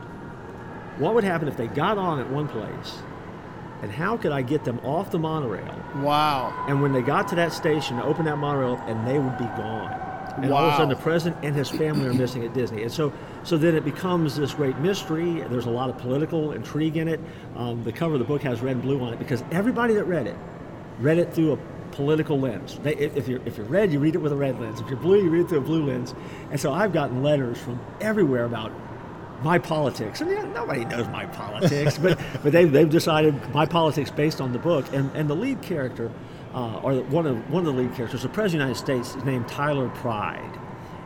What would happen if they got on at one place? And how could I get them off the monorail Wow. and when they got to that station, open that monorail, and they would be gone. And all of a sudden, the president and his family are missing at Disney. And so, so then it becomes this great mystery. There's a lot of political intrigue in it. Um, the cover of the book has red and blue on it because everybody that read it read it through a political lens. They, if if you're if you're red, you read it with a red lens. If you're blue, you read it through a blue lens. And so I've gotten letters from everywhere about my politics. I mean, nobody knows my politics, but but they've, they've decided my politics based on the book. And and the lead character, uh, or one of one of the lead characters, the president of the United States, is named Tyler Pride,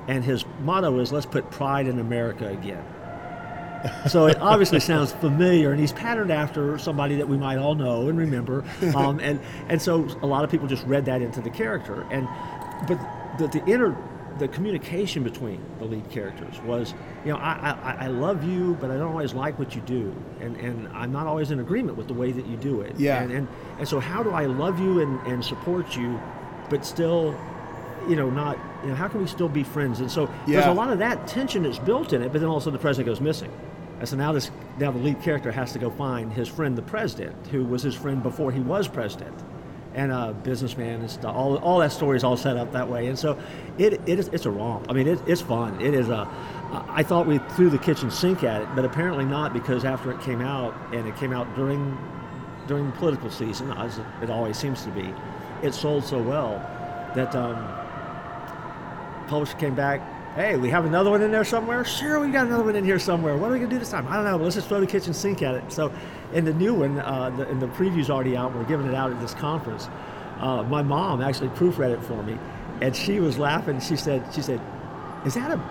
and his motto is "Let's put pride in America again." so it obviously sounds familiar, and he's patterned after somebody that we might all know and remember. Um, and and so a lot of people just read that into the character. And but the, the inner the communication between the lead characters was, you know, I, I, I love you, but I don't always like what you do, and, and I'm not always in agreement with the way that you do it. Yeah. And and, and so how do I love you and, and support you, but still you know, not, you know, how can we still be friends? And so there's a lot of that tension that's built in it, but then all of a sudden the president goes missing. And so now this, now the lead character has to go find his friend, the president, who was his friend before he was president, and a businessman and stuff. All, all that story is all set up that way. And so it, it is, it's a romp. I mean, it, it's fun. It is a, I thought we threw the kitchen sink at it, but apparently not because after it came out, and it came out during, during political season, as it always seems to be, it sold so well that, um, publisher came back. Hey, we have another one in there somewhere. Sure, we got another one in here somewhere. What are we gonna do this time? I don't know. But let's just throw the kitchen sink at it. So, in the new one, uh, the, and the preview's already out. We're giving it out at this conference. Uh, my mom actually proofread it for me, and she was laughing. She said, "She said, is that a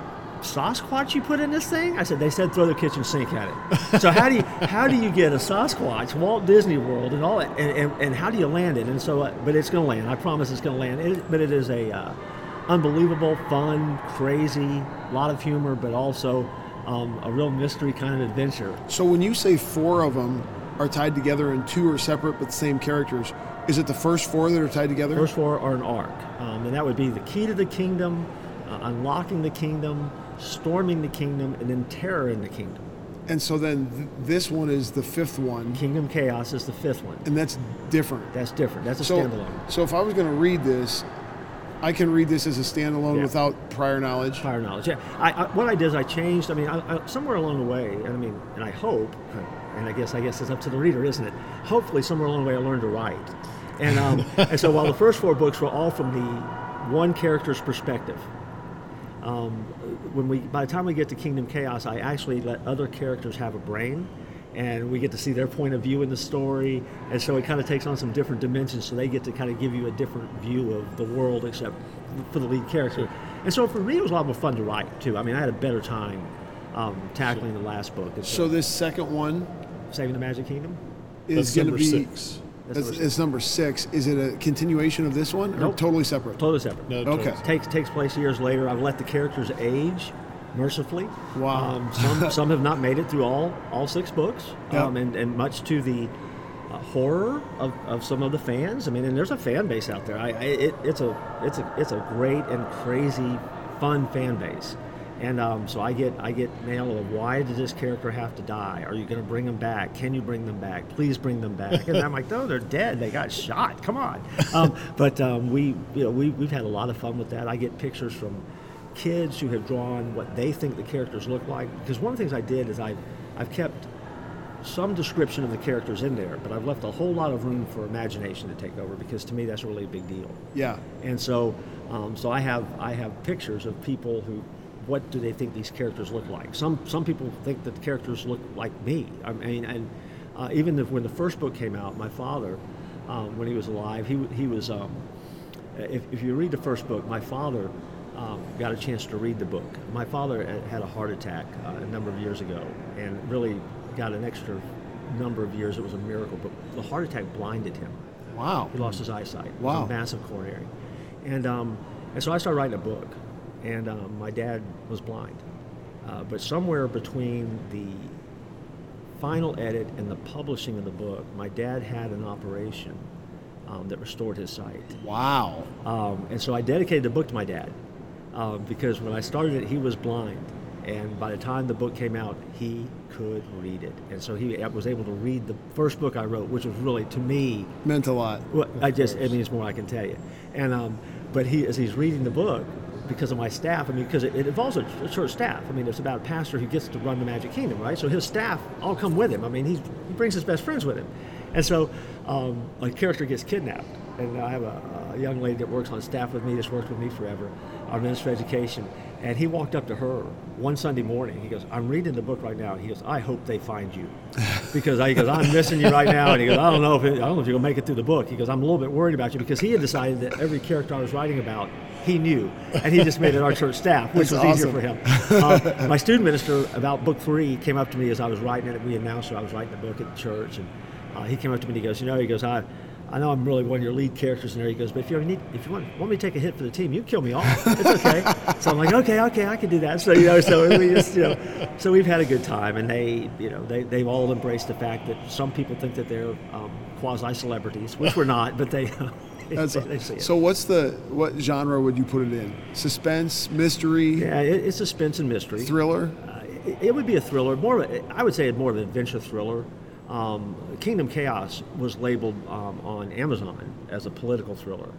Sasquatch you put in this thing?" I said, "They said throw the kitchen sink at it." so how do you how do you get a Sasquatch, Walt Disney World, and all that, and, and, and how do you land it? And so, uh, but it's gonna land. I promise it's gonna land. It, but it is a uh, unbelievable, fun, crazy, lot of humor, but also um, a real mystery kind of adventure. So when you say four of them are tied together and two are separate but the same characters, is it the first four that are tied together? First four are an arc, um, and that would be the key to the kingdom, uh, unlocking the kingdom, storming the kingdom, and then terror in the kingdom. and so then th- this one is the fifth one, Kingdom Chaos is the fifth one. and that's different. That's different. That's a So, standalone. so if I was going to read this, I can read this as a standalone Yeah. without prior knowledge. Prior knowledge. Yeah. I, I, what I did is I changed. I mean, I, I, somewhere along the way, and I mean, and I hope, and I guess I guess it's up to the reader, isn't it? Hopefully, somewhere along the way, I learned to write. And um, and so while the first four books were all from the one character's perspective, um, when we by the time we get to Kingdom Chaos, I actually let other characters have a brain, and we get to see their point of view in the story, and so it kind of takes on some different dimensions. So they get to kind of give you a different view of the world, except for the lead character. And so for me, it was a lot more fun to write too. I mean, I had a better time um, tackling the last book. And So this second one, saving the Magic Kingdom. is going to be. six. That's It's, number six. it's number six. Is it a continuation of this one, or Nope. totally separate? Totally separate. No, Okay. totally. takes takes place years later. I've let the characters age mercifully. Wow. Um, some some have not made it through all all six books, Yep. um, and and much to the uh, horror of, of some of the fans. I mean, and there's a fan base out there. I, I it, it's a it's a it's a great and crazy fun fan base. And um, so I get I get mail of why did this character have to die? Are you going to bring them back? Can you bring them back? Please bring them back. And I'm like, no, they're dead. They got shot. Come on. Um, but um, we you know we we've had a lot of fun with that. I get pictures from kids who have drawn what they think the characters look like. Because one of the things I did is I I've kept some description of the characters in there, but I've left a whole lot of room for imagination to take over because to me that's really a big deal. Yeah. And so, um, so I have I have pictures of people who, what do they think these characters look like? Some some people think that the characters look like me. I mean, and uh, even if, when the first book came out, my father, um, when he was alive, he he was. Um, if, if you read the first book, my father um, got a chance to read the book. My father had- a heart attack uh, a number of years ago, and really got an extra number of years. It was a miracle, but the heart attack blinded him. Wow. He lost his eyesight. Wow. a massive coronary. And, um, and so I started writing a book, and um, my dad was blind. Uh, but somewhere between the final edit and the publishing of the book, my dad had an operation um, that restored his sight. Wow. Um, and so I dedicated the book to my dad um, because when I started it, he was blind. And by the time the book came out, he could read it. And so he was able to read the first book I wrote, which was really, to me, Meant a lot. well, I just, I mean, it's more I can tell you. And, um, but he, as he's reading the book, because of my staff, I mean, because it, it involves a, a church staff. I mean, it's about a pastor who gets to run the Magic Kingdom, right? So his staff all come with him. I mean, he's, he brings his best friends with him. And so um, a character gets kidnapped. And I have a, a young lady that works on staff with me, that's worked with me forever, our minister of education. And he walked up to her one Sunday morning. He goes, I'm reading the book right now. He goes, I hope they find you. Because I, he goes, I'm missing you right now. And he goes, I don't know if it, I don't know if you're gonna make it through the book. He goes, I'm a little bit worried about you because he had decided that every character I was writing about, he knew, and he just made it our church staff, which That's was easier for him. Uh, my student minister about book three came up to me as I was writing it. We announced that I was writing the book at the church, and uh, he came up to me and he goes, you know, he goes, I. I know I'm really one of your lead characters in there. He goes, but if you ever need, if you want, want me to take a hit for the team, you kill me off. It's okay. so I'm like, okay, okay, I can do that. So you know, so we just, you know, so we've had a good time, and they, you know, they they've all embraced the fact that some people think that they're um, quasi celebrities, which we're not, but they. That's they, they see it. so. What's the what genre would you put it in? Suspense, mystery, yeah, it, it's suspense and mystery. thriller. Uh, it, it would be a thriller, more. Of a, I would say more of an adventure thriller. Um, Kingdom Chaos was labeled um, on Amazon as a political thriller.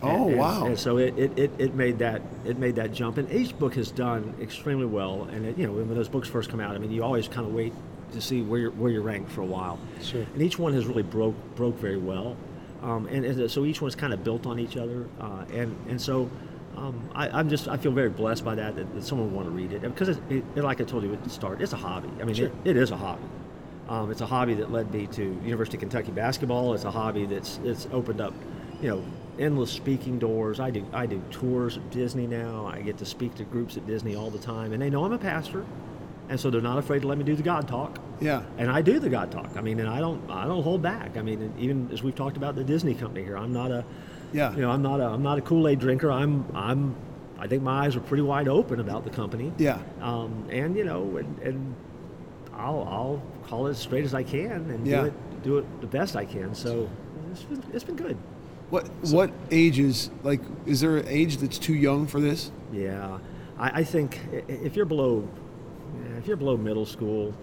Oh, and, wow. And so it, it, it, it made that it made that jump, and each book has done extremely well. And it, you know, when those books first come out, I mean, you always kind of wait to see where you're, where you're ranked for a while. Sure. And each one has really broke broke very well, um, and, and so each one's kind of built on each other, uh, and and so. Um, I, I'm just I feel very blessed by that that, that someone would want to read it because it, it, like I told you at the start, it's a hobby. I mean, it, it is a hobby. Um, it's a hobby that led me to University of Kentucky basketball. It's a hobby that's it's opened up, you know, endless speaking doors. I do I do tours at Disney now. I get to speak to groups at Disney all the time, and they know I'm a pastor, and so they're not afraid to let me do the God talk. Yeah. And I do the God talk. I mean, and I don't I don't hold back. I mean, even as we've talked about the Disney company here, I'm not a Yeah. you know I'm not a I'm not a Kool Aid drinker. I'm I'm I think my eyes are pretty wide open about the company. Yeah. Um, and you know, and, and I'll I'll call it as straight as I can and Yeah. do it do it the best I can. So it's been, it's been good. What what ages like is there an age that's too young for this? Yeah, I, I think if you're below if you're below middle school,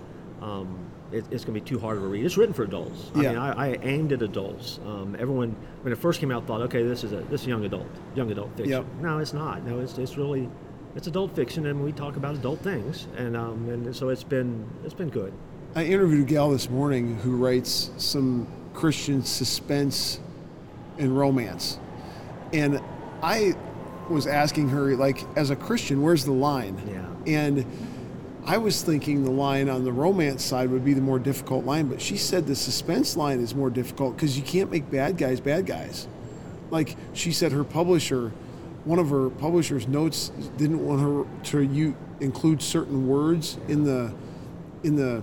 um, it, it's going to be too hard to read. It's written for adults. I Yeah. mean, I, I aimed at adults. Um, everyone when it first came out thought, okay, this is a this is young adult young adult fiction. Yep. No, it's not. No, it's it's really it's adult fiction, and we talk about adult things, and um, and so it's been it's been good. I interviewed a gal this morning who writes some Christian suspense and romance. And I was asking her, like, as a Christian, where's the line? Yeah. And I was thinking the line on the romance side would be the more difficult line, but she said the suspense line is more difficult because you can't make bad guys bad guys. Like she said, her publisher, one of her publisher's notes didn't want her to you include certain words in the in the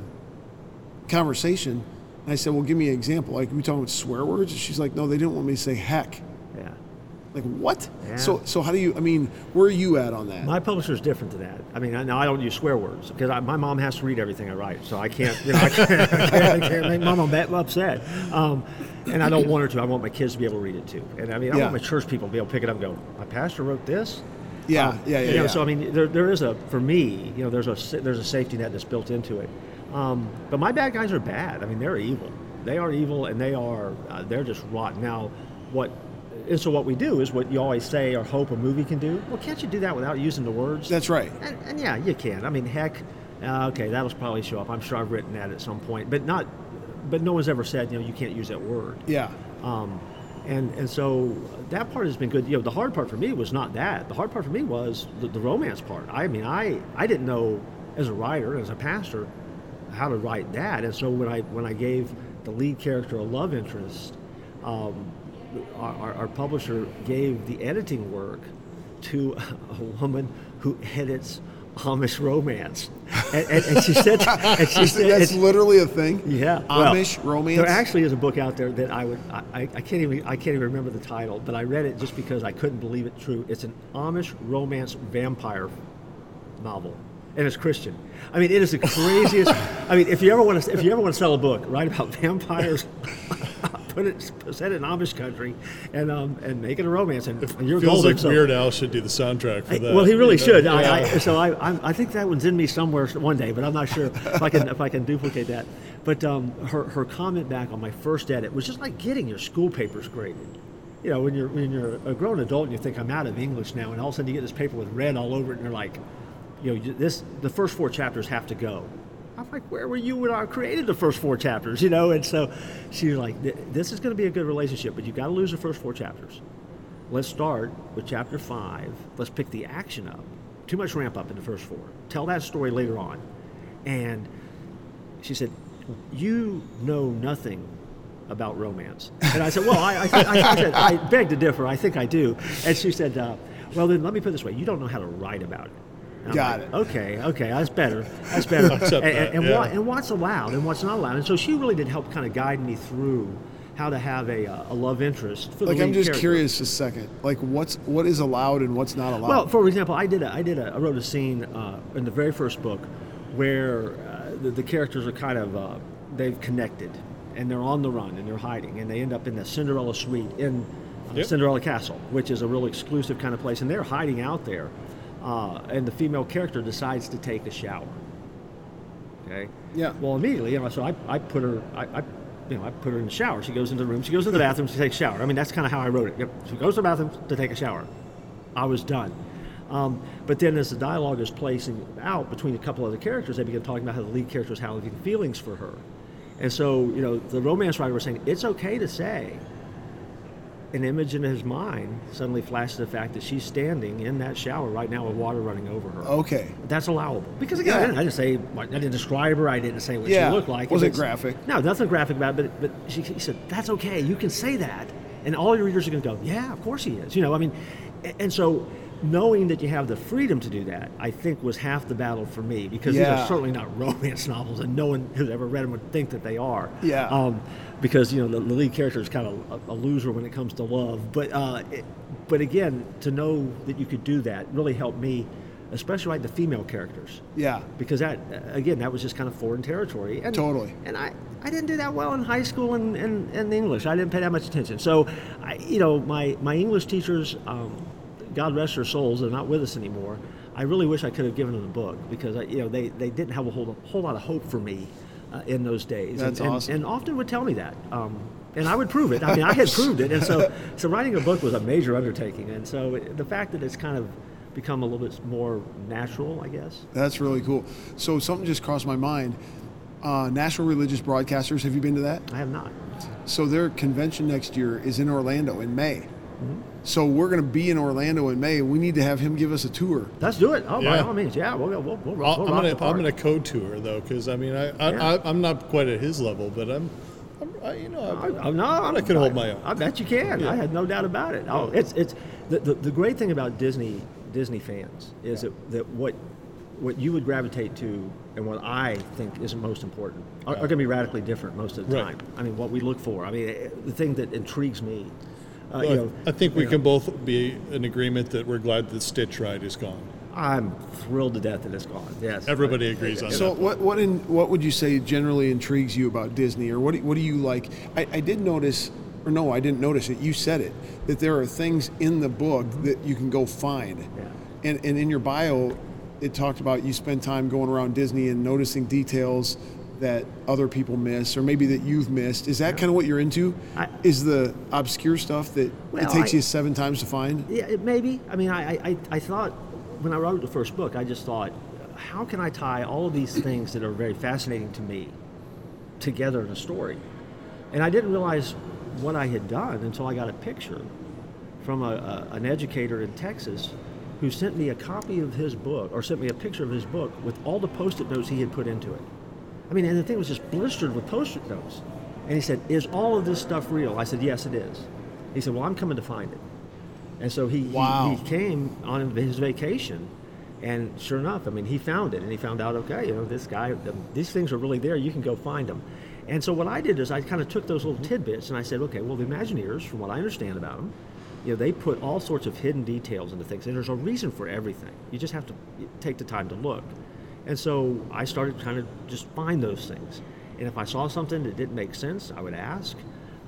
conversation And I said, well, give me an example. Like, we talking about swear words? And she's like, no, they didn't want me to say heck. Yeah. Like, what? Yeah. So, so how do you, I mean, where are you at on that? My publisher is different to that. I mean, I, now I don't use swear words because I, my mom has to read everything I write, so I can't, you know, I can't, I can't, I can't make my mom that upset. Um, and I don't want her to. I want my kids to be able to read it too. And I mean, I Yeah. want my church people to be able to pick it up and go, my pastor wrote this. yeah, Um, yeah, yeah. You know, yeah. so I mean, there, there is a for me, you know, there's a there's a safety net that's built into it. Um, but my bad guys are bad. I mean, they're evil. They are evil, and they are uh, they're just rotten. Now, what? And so what we do is what you always say or hope a movie can do. Well, can't you do that without using the words? That's right. And, and yeah, you can. I mean, heck, uh, okay, that'll probably show up. I'm sure I've written that at some point, but not. But no one's ever said, you know, you can't use that word. Yeah. Um, and and so that part has been good. You know, the hard part for me was not that. The hard part for me was the, the romance part. I mean, I I didn't know as a writer, as a pastor, how to write that. And so when I when I gave the lead character a love interest, um, our, our, publisher gave the editing work to a woman who edits Amish romance, and, and, and she said, and she said, That's literally a thing. yeah, well, Amish romance. There actually is a book out there that I would I I can't even I can't even remember the title, but I read it just because I couldn't believe it true. It's an Amish romance vampire novel, and it's Christian. I mean, it is the craziest. I mean, if you ever want to if you ever want to sell a book, write about vampires. Put it, set it in Amish country, and um, and make it a romance, and you're Feels golden. like so- Weird Al should do the soundtrack for I- that. well, he really you know? should. I, Yeah. I, so I, I'm, I think that one's in me somewhere one day, but I'm not sure if I can if I can duplicate that. But um, her her comment back on my first edit was just like getting your school papers graded. You know, when you're when you're a grown adult and you think I'm out of English now, and all of a sudden you get this paper with red all over it, and you're like, you know, this the first four chapters have to go. I'm like, where were you when I created the first four chapters? You know, and so she was like, this is going to be a good relationship, but you've got to lose the first four chapters. Let's start with chapter five. Let's pick the action up. Too much ramp up in the first four. Tell that story later on. And she said, You know nothing about romance. And I said, Well, I, I, I, I, said, I beg to differ. I think I do. And she said, uh, Well, then let me put it this way you don't know how to write about it. I'm Got like, it. Okay, okay, that's better. That's better. And, that, and, yeah. what, and what's allowed and what's not allowed. And so she really did help kind of guide me through how to have a, uh, a love interest for the Like I'm just character. curious a second. Like what's what is allowed and what's not allowed? Well, for example, I did a, I did a, I wrote a scene uh, in the very first book where uh, the, the characters are kind of uh, they've connected and they're on the run and they're hiding and they end up in the Cinderella suite in uh, Yep. Cinderella Castle, which is a real exclusive kind of place, and they're hiding out there. Uh, and the female character decides to take a shower. Okay. Yeah. Well, immediately, you know, so I, I put her, I, I, you know, I put her in the shower. She goes into the room. She goes into the bathroom. She takes a shower. I mean, that's kind of how I wrote it. Yep. She goes to the bathroom to take a shower. I was done. Um, but then, as the dialogue is placing out between a couple other characters, they begin talking about how the lead character is having feelings for her. And so, you know, the romance writer was saying it's okay to say an image in his mind suddenly flashes the fact that she's standing in that shower right now with water running over her. okay. That's allowable because again, I, Yeah. didn't, I didn't say I didn't describe her. I didn't say what Yeah. she looked like. Wasn't It's- graphic. No, nothing graphic about it. But but she, she said that's okay. You can say that, and all your readers are going to go, yeah, of course he is. You know, I mean, a- and so knowing that you have the freedom to do that, I think was half the battle for me because these are certainly not romance novels, and no one who's ever read them would think that they are. Yeah. Um, because you know the, the lead character is kind of a, a loser when it comes to love, but uh, it, but again, to know that you could do that really helped me, especially like the female characters. Yeah. because that again that was just kind of foreign territory. And Totally. and I, I didn't do that well in high school and, and, and English. I didn't pay that much attention. So I you know my my English teachers um, God rest their souls they're not with us anymore. I really wish I could have given them the book because I, you know they, they didn't have a whole whole lot of hope for me uh, in those days That's and, and- awesome. and often would tell me that um, and I would prove it I mean I had proved it and so so writing a book was a major undertaking and so the fact that it's kind of become a little bit more natural I guess That's really cool. So something just crossed my mind. Uh, National Religious Broadcasters. Have you been to that? I have not So their convention next year is in Orlando in May. Mm-hmm. So we're going to be in Orlando in May. We need to have him give us a tour. Let's do it. Oh, by all means, yeah. We'll go. We'll, we'll, we'll I'll- I'm gonna the park. I'm gonna code tour though because I mean I, I, Yeah. I I'm not quite at his level but I'm, I'm I, you know I, I, no, I can hold my own. I bet you can. Yeah. I had no doubt about it. Oh, it's it's the, the, the great thing about Disney Disney fans is that, that what what you would gravitate to and what I think is most important are, are going to be radically different most of the Right. time. I mean, what we look for. I mean, eh, the thing that intrigues me. Uh, Well, you know, I think we you know, can both be in agreement that we're glad that Stitch Ride is gone. I'm thrilled to death that it's gone. Yes. Everybody agrees on So that. what what in, what would you say generally intrigues you about Disney, or what do, what do you like? I, I did notice, or no, I didn't notice it. You said it that there are things in the book that you can go find, Yeah. and and in your bio, it talked about you spend time going around Disney and noticing details that other people miss, or maybe that you've missed. Is that kind of what you're into? I- Is the obscure stuff that Well, it takes I- you seven times to find? Yeah, maybe. I mean, I, I, I thought when I wrote the first book, I just thought, how can I tie all of these things that are very fascinating to me together in a story? And I didn't realize what I had done until I got a picture from a, a, an educator in Texas who sent me a copy of his book, or sent me a picture of his book with all the post-it notes he had put into it. I mean, and the thing was just blistered with post-it notes. And he said, "Is all of this stuff real?" I said, "Yes, it is." He said, "Well, I'm coming to find it." And so he, he- Wow. he, came on his vacation, and sure enough, I mean, he found it, and he found out, okay, you know, this guy, these things are really there. You can go find them. And so what I did is I kind of took those little tidbits, and I said, okay, well, the Imagineers, from what I understand about them, you know, they put all sorts of hidden details into things, and there's a reason for everything. You just have to take the time to look. And so I started kind of just find those things. And if I saw something that didn't make sense, I would ask.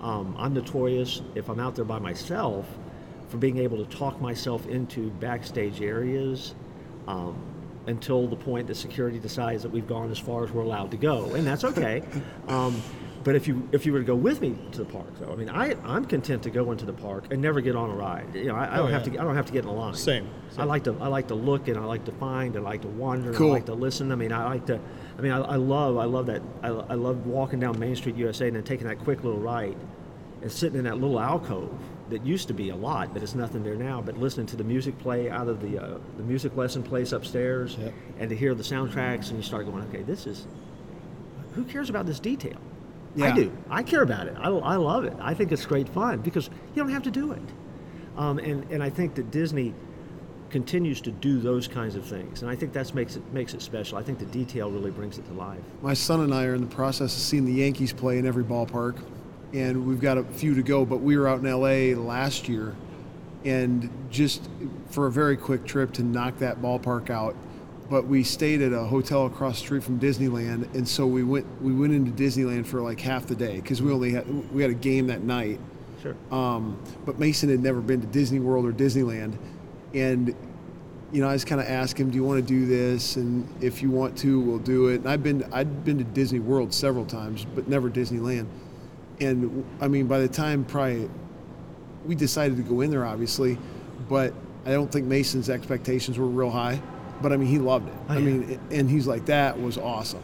Um, I'm notorious if I'm out there by myself for being able to talk myself into backstage areas um, until the point that security decides that we've gone as far as we're allowed to go, and that's okay. um, but if you if you were to go with me to the park, though, I mean, I I'm content to go into the park and never get on a ride. You know, I, I don't Oh, have yeah. to I don't have to get in a line. Same, I like to I like to look and I like to find. And I like to wander. Cool. I like to listen. I mean, I like to. I mean, I, I love I love that. I, I love walking down Main Street USA and then taking that quick little ride, and sitting in that little alcove that used to be a lot, but it's nothing there now. But listening to the music play out of the uh, the music lesson place upstairs, Yep. and to hear the soundtracks, and you start going, okay, this is. Who cares about this detail? Yeah. I do. I care about it. I, I love it. I think it's great fun because you don't have to do it. Um, and, and I think that Disney continues to do those kinds of things, and I think that makes it makes it special. I think the detail really brings it to life. My son and I are in the process of seeing the Yankees play in every ballpark, and we've got a few to go. But we were out in LA last year, and just for a very quick trip to knock that ballpark out. But we stayed at a hotel across the street from Disneyland, and so we went we went into Disneyland for like half the day because we only had we had a game that night. Sure. Um, but Mason had never been to Disney World or Disneyland, and you know I just kind of asked him, "Do you want to do this?" And if you want to, we'll do it. And I've been I'd been to Disney World several times, but never Disneyland. And I mean, by the time probably we decided to go in there, obviously, but I don't think Mason's expectations were real high. But I mean, he loved it. Oh, I mean, and he's like, "That was awesome."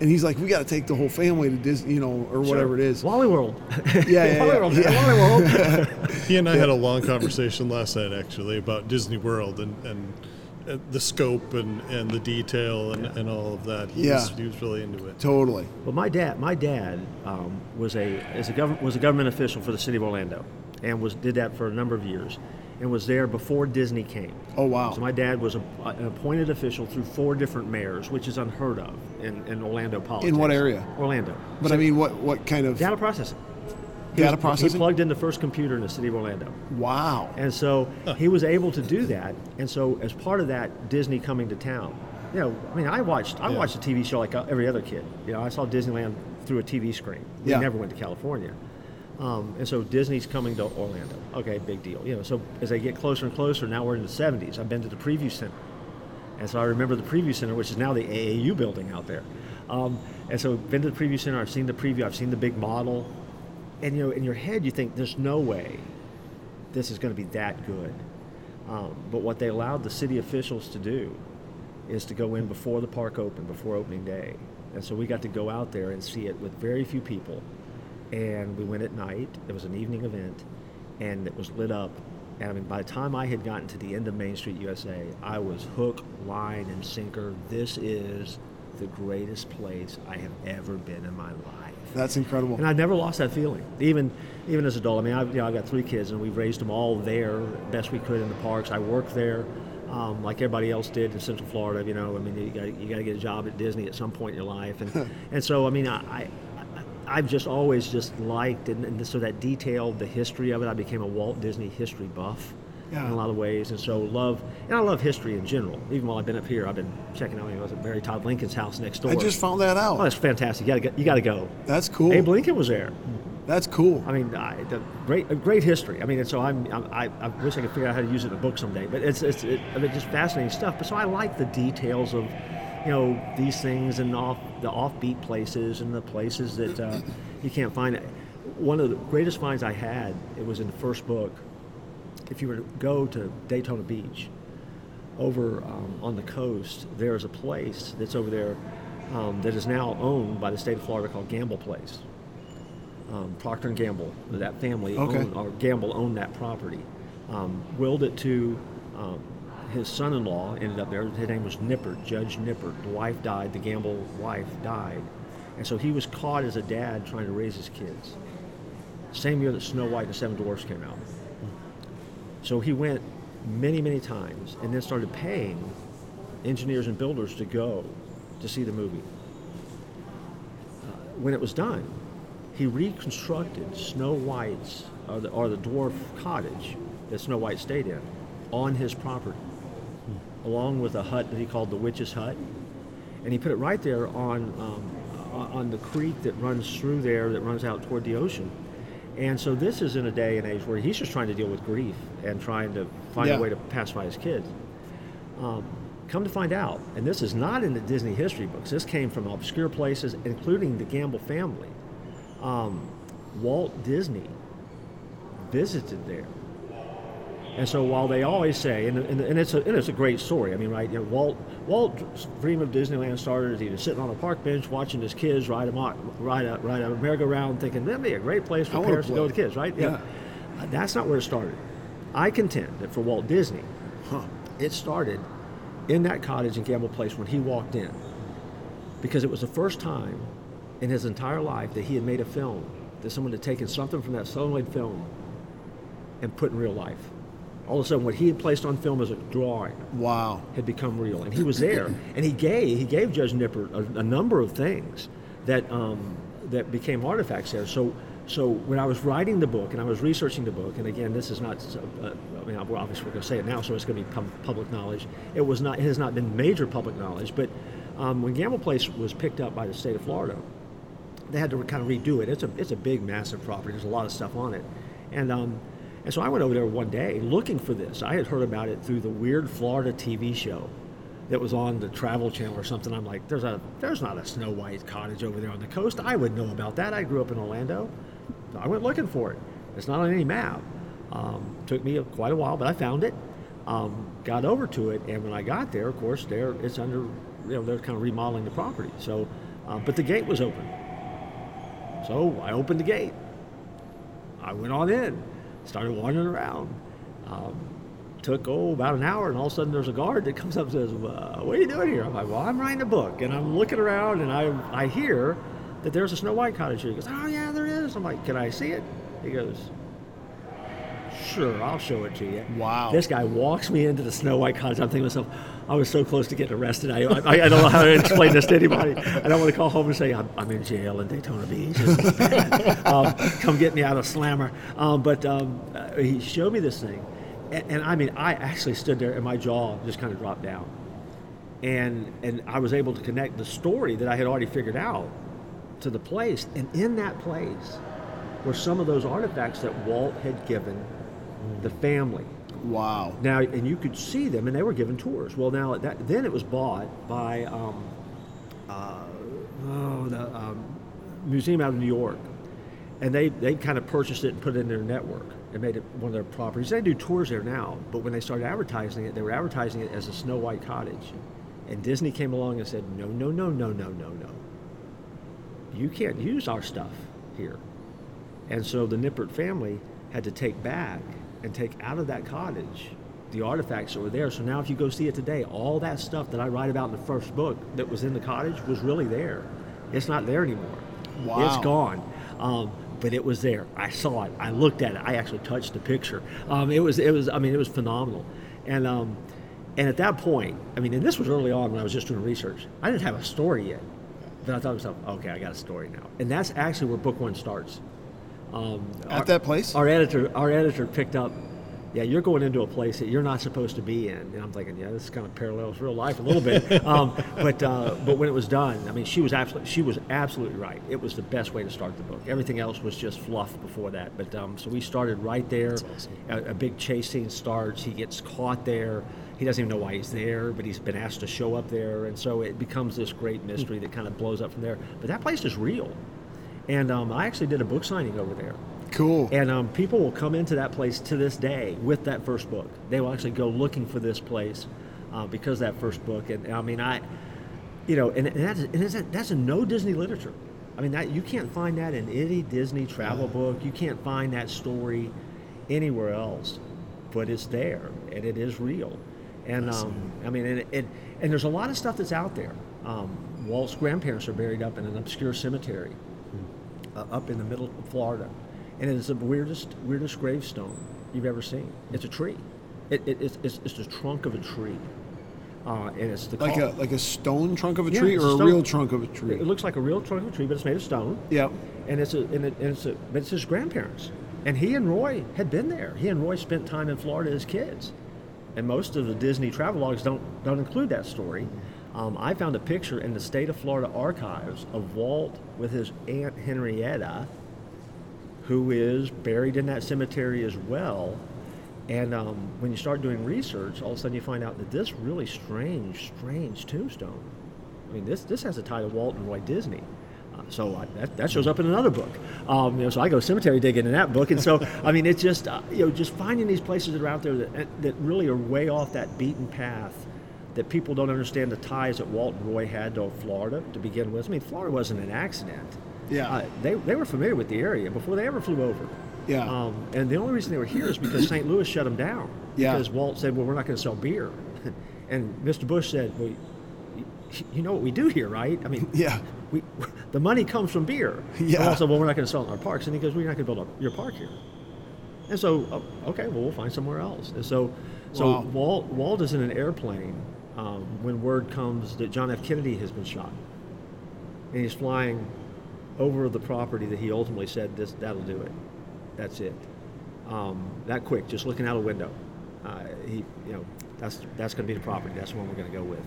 And he's like, "We got to take the whole family to Disney, you know, or whatever it is." Wally World. Yeah, yeah, Wally yeah. World. Yeah. Wally World. He and I had a long conversation last night actually about Disney World and, and uh, the scope and, and the detail and, and all of that. He, Yeah. was, he was really into it. Totally. Well, my dad, my dad um, was a as a government was a government official for the city of Orlando, and was did that for a number of years, and was there before Disney came. Oh wow. So my dad was a, an appointed official through four different mayors, which is unheard of in, in Orlando politics. In what area? Orlando. But I mean, what what kind of Data processing. He data was- processing? He plugged in the first computer in the city of Orlando. wow. And so he was able to do that. And so as part of that, Disney coming to town. You know, I mean, I watched I Yeah. watched a TV show like uh, every other kid. You know, I saw Disneyland through a TV screen. We Yeah. never went to California. Um, and so Disney's coming to Orlando. Okay, big deal. You know, so as they get closer and closer, now we're in the 70s. I've been to the preview center. And so I remember the preview center, which is now the AAU building out there. Um, and so been to the preview center. I've seen the preview. I've seen the big model. And you know, in your head, you think there's no way this is going to be that good. Um, but what they allowed the city officials to do is to go in before the park opened, before opening day. And so we got to go out there and see it with very few people. And we went at night. It was an evening event, and it was lit up. And I mean, by the time I had gotten to the end of Main Street USA, I was hook, line, and sinker. This is the greatest place I have ever been in my life. That's incredible. And I never lost that feeling, even even as an adult. I mean, I've, you know, I've got three kids, and we've raised them all there best we could in the parks. I worked there. um, like everybody else did in Central Florida. You know, I mean, you got you got to get a job at Disney at some point in your life, and and so I mean, I. I I've just always just liked, and, and so that detail, the history of it. I became a Walt Disney history buff yeah. in a lot of ways, and so love, and I love history in general. Even while I've been up here, I've been checking out. I was at Mary Todd Lincoln's house next door. I just found that out. Oh, that's fantastic! You got to you got to go. That's cool. Abe Lincoln was there. That's cool. I mean, I, the great, great history. I mean, and so I'm, I, I wish I could figure out how to use it in a book someday. But it's, it's, it, I mean, just fascinating stuff. But so I like the details of, you know, these things and off the offbeat places and the places that uh, you can't find. One of the greatest finds I had, it was in the first book. If you were to go to Daytona Beach, over um, on the coast, there's a place that's over there um, that is now owned by the state of Florida called Gamble Place um, Procter and Gamble, that family, okay. owned, or Gamble owned that property. Um, willed it to um, his son-in-law. Ended up there. His name was Nippert, Judge Nippert. The wife died. The Gamble wife died, and so he was caught as a dad trying to raise his kids. Same year that Snow White and the Seven Dwarfs came out. So he went many, many times, and then started paying engineers and builders to go to see the movie. Uh, when it was done, he reconstructed Snow White's, or the, or the dwarf cottage that Snow White stayed in, on his property. Along with a hut that he called the Witch's Hut. And he put it right there on, um, on the creek that runs through there, that runs out toward the ocean. And so this is in a day and age where he's just trying to deal with grief and trying to find yeah. a way to pacify his kids. Um, come to find out, and this is not in the Disney history books, this came from obscure places, including the Gamble family um, Walt Disney visited there. And so while they always say, and, and, and, it's, a, and it's a great story, I mean, right, you know, Walt, Walt's dream of Disneyland started as he was sitting on a park bench watching his kids ride a, ride a, ride a merry-go-round thinking, that'd be a great place for parents to go with kids, right? Yeah. yeah. Uh, that's not where it started. I contend that for Walt Disney, huh, it started in that cottage in Gamble Place when he walked in. Because it was the first time in his entire life that he had made a film, that someone had taken something from that celluloid film and put in real life. All of a sudden, what he had placed on film as a drawing, wow, had become real, and he was there, and he gave he gave Judge Nippert a, a number of things that um, that became artifacts there. So. So when I was writing the book and I was researching the book, and again, this is not, uh, I mean, obviously we're going to say it now, so it's going to be public knowledge. It was not, it has not been major public knowledge, but um, when Gamble Place was picked up by the state of Florida, they had to kind of redo it. It's a it's a big, massive property. There's a lot of stuff on it, and um, and so I went over there one day looking for this. I had heard about it through the weird Florida TV show that was on the Travel Channel or something. I'm like, there's a there's not a Snow White cottage over there on the coast. I would know about that. I grew up in Orlando. So I went looking for it. It's not on any map. Um, took me quite a while, but I found it. Um, got over to it, and when I got there, of course, there it's under, you know, they're kind of remodeling the property. So, uh, but the gate was open. So I opened the gate. I went on in, started wandering around. Um, took oh about an hour, and all of a sudden there's a guard that comes up and says, uh, "What are you doing here?" I'm like, "Well, I'm writing a book," and I'm looking around, and I I hear that there's a Snow White cottage here. He goes, "Oh yeah, there is." I'm like, "Can I see it?" He goes, sure, I'll show it to you. Wow. This guy walks me into the Snow White Cottage. I'm thinking to myself, I was so close to getting arrested. I, I, I don't know how to explain this to anybody. I don't want to call home and say, I'm, I'm in jail in Daytona Beach. um, come get me out of Slammer. Um, but um, uh, he showed me this thing. And, and I mean, I actually stood there and my jaw just kind of dropped down. And, and I was able to connect the story that I had already figured out to the place. And in that place, were some of those artifacts that Walt had given the family. Wow. Now, and you could see them, and they were given tours. Well, now that then it was bought by um, uh, oh, the um, museum out of New York, and they they kind of purchased it and put it in their network and made it one of their properties. They do tours there now, but when they started advertising it, they were advertising it as a Snow White cottage, and Disney came along and said, no, no, no, no, no, no, no. You can't use our stuff here, and so the Nippert family had to take back and take out of that cottage the artifacts that were there. So now, if you go see it today, all that stuff that I write about in the first book that was in the cottage was really there. It's not there anymore. Wow. It's gone. Um, but it was there. I saw it. I looked at it. I actually touched the picture. Um, it was. It was. I mean, it was phenomenal. And um, And at that point, I mean, and this was early on when I was just doing research, I didn't have a story yet. But I thought to myself, okay, I got a story now. And that's actually where book one starts. Um, At our, that place? Our editor, our editor picked up yeah, you're going into a place that you're not supposed to be in. And I'm thinking, yeah, this kind of parallels real life a little bit. um, but uh, but when it was done, I mean, she was absolutely she was absolutely right. It was the best way to start the book. Everything else was just fluff before that. But um, so we started right there. Awesome. A, a, big chase scene starts. He gets caught there. He doesn't even know why he's there, but he's been asked to show up there, and so it becomes this great mystery that kind of blows up from there. But that place is real, and um, I actually did a book signing over there. Cool. And um, people will come into that place to this day with that first book. They will actually go looking for this place uh, because that first book. And I mean, I, you know, and, and that's and that's a no Disney literature. I mean, that you can't find that in any Disney travel book. You can't find that story anywhere else, but it's there and it is real. And um, I mean, and, and, and there's a lot of stuff that's out there. Um, Walt's grandparents are buried up in an obscure cemetery. Uh, up in the middle of Florida and it is the weirdest weirdest gravestone you've ever seen. It's a tree. It, it, it's, it's, it's the trunk of a tree. Uh, and it's the like a like a stone trunk of a yeah, tree or a, a, real trunk of a tree. It looks like a real trunk of a tree, but it's made of stone. Yeah. And it's a and, it, and it's a but it's his grandparents, and he and Roy had been there. He and Roy spent time in Florida as kids, and most of the Disney travelogues don't don't include that story. Um, I found a picture in the state of Florida archives of Walt with his aunt Henrietta who is buried in that cemetery as well. And um, when you start doing research, all of a sudden you find out that this really strange, strange tombstone. I mean, this this has a tie to Walt and Roy Disney. Uh, so I, that, that shows up in another book. Um, you know, so I go cemetery digging in that book, and so I mean, it's just uh, you know just finding these places that are out there that that really are way off that beaten path. That people don't understand the ties that Walt and Roy had to Florida to begin with. I mean, Florida wasn't an accident. Yeah. Uh, they, they were familiar with the area before they ever flew over. Yeah. Um, and the only reason they were here is because St. Louis shut them down. Yeah. Because Walt said, well, we're not going to sell beer. and Mr. Busch said, well, you know what we do here, right? I mean, yeah. We, the money comes from beer. Yeah. And also, well, we're not going to sell in our parks. And he goes, well, you're not going to build a, your park here. And so, uh, okay, well, we'll find somewhere else. And so, so wow. Walt, Walt is in an airplane um, when word comes that John F. Kennedy has been shot. And he's flying over the property that he ultimately said this that'll do it. That's it. Um, that quick, just looking out a window. Uh, he, you know, that's that's going to be the property. That's the one we're going to go with.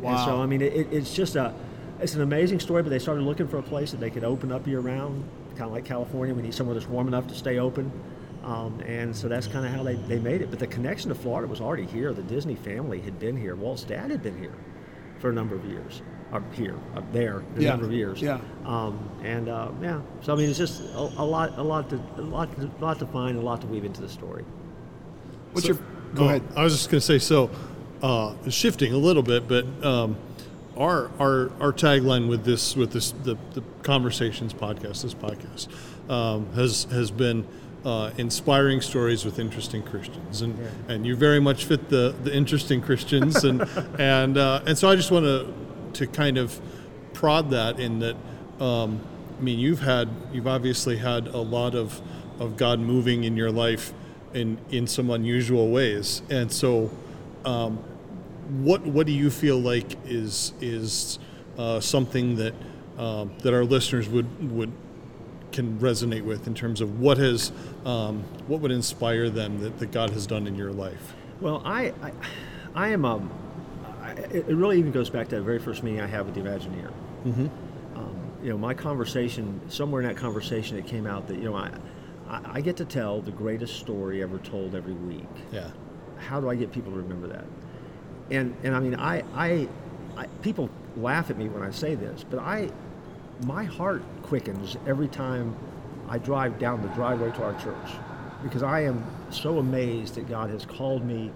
Wow. And so I mean, it, it's just a it's an amazing story. But they started looking for a place that they could open up year round, kind of like California. We need somewhere that's warm enough to stay open. Um, and so that's kind of how they, they made it. But the connection to Florida was already here. The Disney family had been here. Walt's dad had been here for a number of years up here, up there, a yeah. number of years. Yeah. Um, and uh, yeah, so I mean, it's just a, a, lot, a lot to, a lot, to, a lot to find, a lot to weave into the story. What's so, your? Go ahead. I was just going to say so. Uh, shifting a little bit, but um, our our our tagline with this with this the, the conversations podcast, this podcast, um, has has been. Uh, inspiring stories with interesting Christians, and yeah. and you very much fit the the interesting Christians, and and uh, and so I just want to to kind of prod that in that um, I mean you've had you've obviously had a lot of of God moving in your life in in some unusual ways. And so um, what what do you feel like is is uh, something that um, that our listeners would would can resonate with in terms of what has um, what would inspire them that, that God has done in your life well I I, I am um it, really even goes back to that very first meeting I had with the Imagineer. Mm-hmm. Um, you know, my conversation, somewhere in that conversation, it came out that, you know, I, I, get to tell the greatest story ever told every week. Yeah. How do I get people to remember that? And, and I mean, I, I, I people laugh at me when I say this, but I, my heart quickens every time I drive down the driveway to our church because I am so amazed that God has called me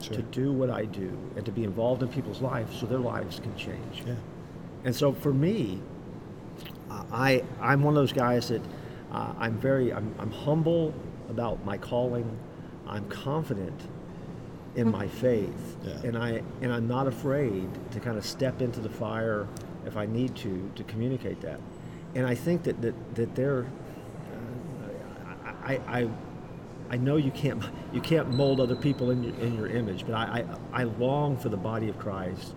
sure. to do what I do and to be involved in people's lives so their lives can change. Yeah. And so for me, I I'm one of those guys that uh, I'm very I'm, I'm humble about my calling. I'm confident in my faith, yeah. and I and I'm not afraid to kind of step into the fire if I need to to communicate that. And I think that that that there, uh, I, I I know you can't you can't mold other people in your, in your image, but I, I I long for the body of Christ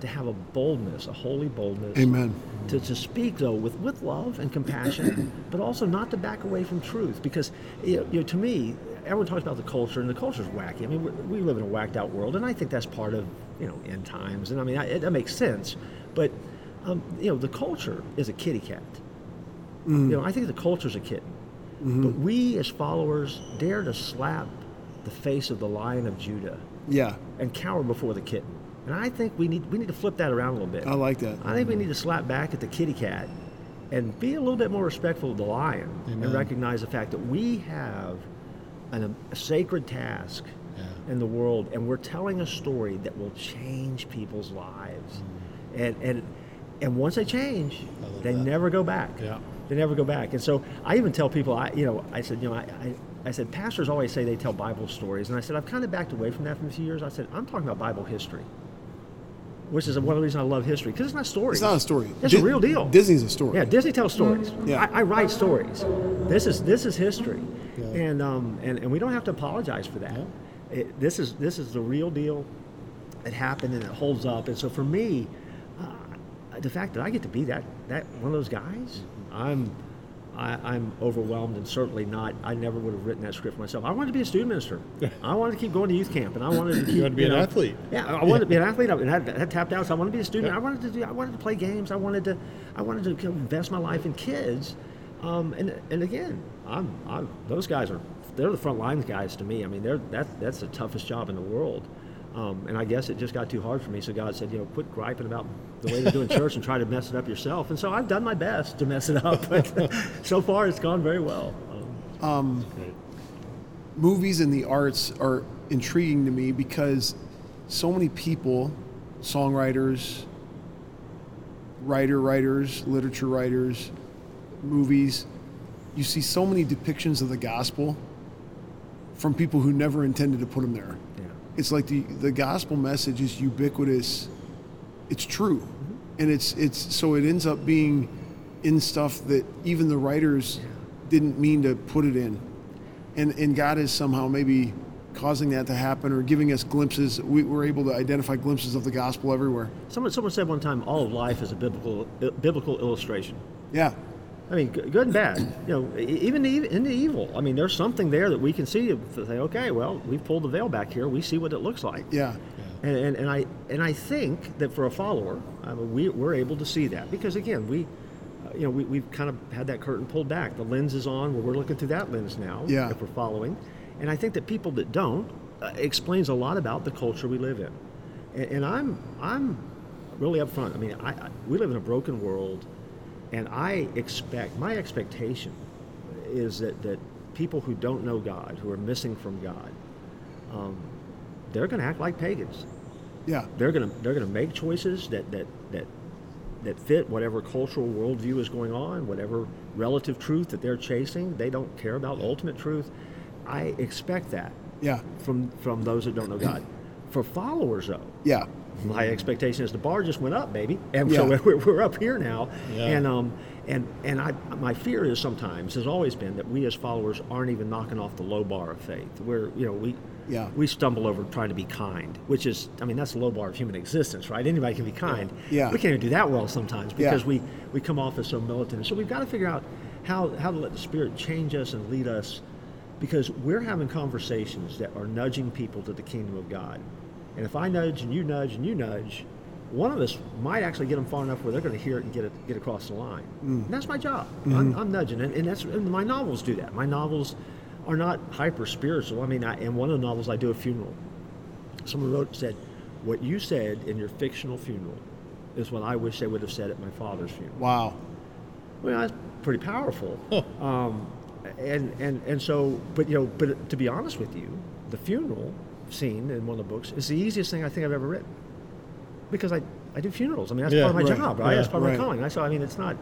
to have a boldness, a holy boldness. Amen. To, to speak though with, with love and compassion, but also not to back away from truth. Because you know, you know, to me, everyone talks about the culture, and the culture's wacky. I mean, we, we live in a whacked out world, and I think that's part of you know end times. And I mean, I, it, that makes sense. But um, you know, the culture is a kitty cat. Mm. You know, I think the culture is a kitten. Mm-hmm. But we as followers dare to slap the face of the Lion of Judah Yeah. and cower before the kitten. And I think we need we need to flip that around a little bit. I like that. I think we need to slap back at the kitty cat and be a little bit more respectful of the lion and recognize the fact that we have an, um, a sacred task in the world and we're telling a story that will change people's lives. Mm. And and and once they change, they never go back. Yeah. They never go back. And so I even tell people, I you know, I said, you know, I, I, I said, pastors always say they tell Bible stories, and I said I've kind of backed away from that for a few years. I said I'm talking about Bible history, which is one of the reasons I love history because it's not stories. It's not a story. It's Di- a real deal. Disney's a story. Yeah, Disney tells stories. Yeah. I, I write stories. This is this is history, and um and, and we don't have to apologize for that. It, this is this is the real deal. It happened and it holds up. And so for me, the fact that I get to be that that one of those guys, I'm. I, I'm overwhelmed and certainly not. I never would have written that script myself. I wanted to be a student minister. I wanted to keep going to youth camp, and I wanted to keep. wanted to be an know- athlete. Yeah, I wanted to be an athlete. I had, had tapped out, so I wanted to be a student. I wanted to do. I wanted to play games. I wanted to. I wanted to invest my life in kids. Um, and and again, I'm, I'm those guys are they're the front lines guys to me. I mean, they're that that's the toughest job in the world. Um, and I guess it just got too hard for me. So God said, you know, quit griping about the way they're doing church and try to mess it up yourself. And so I've done my best to mess it up, but so far it's gone very well. Um, movies and the arts are intriguing to me because so many people, songwriters, writer writers, literature writers, movies, you see so many depictions of the gospel from people who never intended to put them there. It's like the the gospel message is ubiquitous. It's true, mm-hmm. and it's it's so it ends up being in stuff that even the writers didn't mean to put it in, and and God is somehow maybe causing that to happen or giving us glimpses. We, we're able to identify glimpses of the gospel everywhere. Someone, someone said one time, all of life is a biblical biblical illustration. Yeah, I mean, good and bad. You know, even in the evil. I mean, there's something there that we can see. To say, okay, well, we've pulled the veil back here. We see what it looks like. yeah, And, and, and I and I think that for a follower, I mean, we we're able to see that because again, we, uh, you know, we we've kind of had that curtain pulled back. The lens is on. Well, we're looking through that lens now. Yeah. If we're following, and I think that people that don't uh, explains a lot about the culture we live in. And, and I'm I'm really upfront. I mean, I, I we live in a broken world, and I expect my expectation is that that people who don't know God, who are missing from God, um, they're going to act like pagans yeah, they're gonna they're gonna make choices that that that that fit whatever cultural worldview is going on, whatever relative truth that they're chasing. They don't care about ultimate truth. I expect that yeah, from from those that don't know God. For followers, though, yeah, my expectation is the bar just went up, baby, and Yeah. so we're, we're up here now. Yeah. And um and and I my fear is sometimes has always been that we as followers aren't even knocking off the low bar of faith. We're you know we Yeah. we stumble over trying to be kind, which is I mean that's the low bar of human existence, right? Anybody can be kind. Yeah. We can't even do that well sometimes Yeah. because we we come off as so militant. So we've got to figure out how how to let the Spirit change us and lead us because we're having conversations that are nudging people to the kingdom of God. And if I nudge and you nudge and you nudge, one of us might actually get them far enough where they're going to hear it and get it get across the line. And that's my job. I'm, I'm nudging, and, and that's and my novels do that. My novels are not hyper spiritual. I mean, I, in one of the novels, I do a funeral. Someone wrote said, "What you said in your fictional funeral is what I wish they would have said at my father's funeral." wow, Well, that's pretty powerful. um, and, and, and so, but you know, but to be honest with you, the funeral scene in one of the books is the easiest thing I think I've ever written. Because I, I do funerals. I mean, that's Yeah, part of my right, job, right? yeah, that's part of right. my calling. I so I mean, it's not,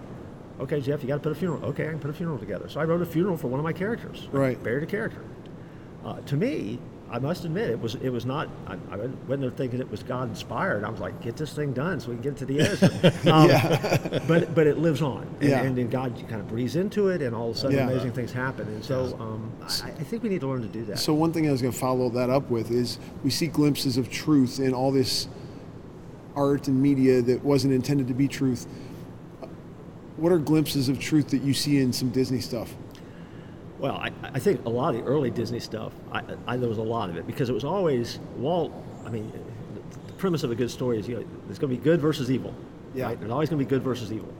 okay, Jeff, you got to put a funeral. Okay, I can put a funeral together. So I wrote a funeral for one of my characters. I Right. buried a character. Uh, to me, I must admit it was it was not. I, I wasn't there thinking it was God inspired. I was like, get this thing done so we can get it to the editor. Um, Yeah. but but it lives on, and, Yeah. and then God kind of breathes into it, and all of a sudden Yeah. amazing things happen. And so um, I, I think we need to learn to do that. So one thing I was going to follow that up with is we see glimpses of truth in all this art and media that wasn't intended to be truth. What are glimpses of truth that you see in some Disney stuff? Well, I, I think a lot of the early Disney stuff, I, I, there was a lot of it because it was always Walt. I mean, the premise of a good story is you know, there's going to be good versus evil. Yeah. Right? There's always going to be good versus evil,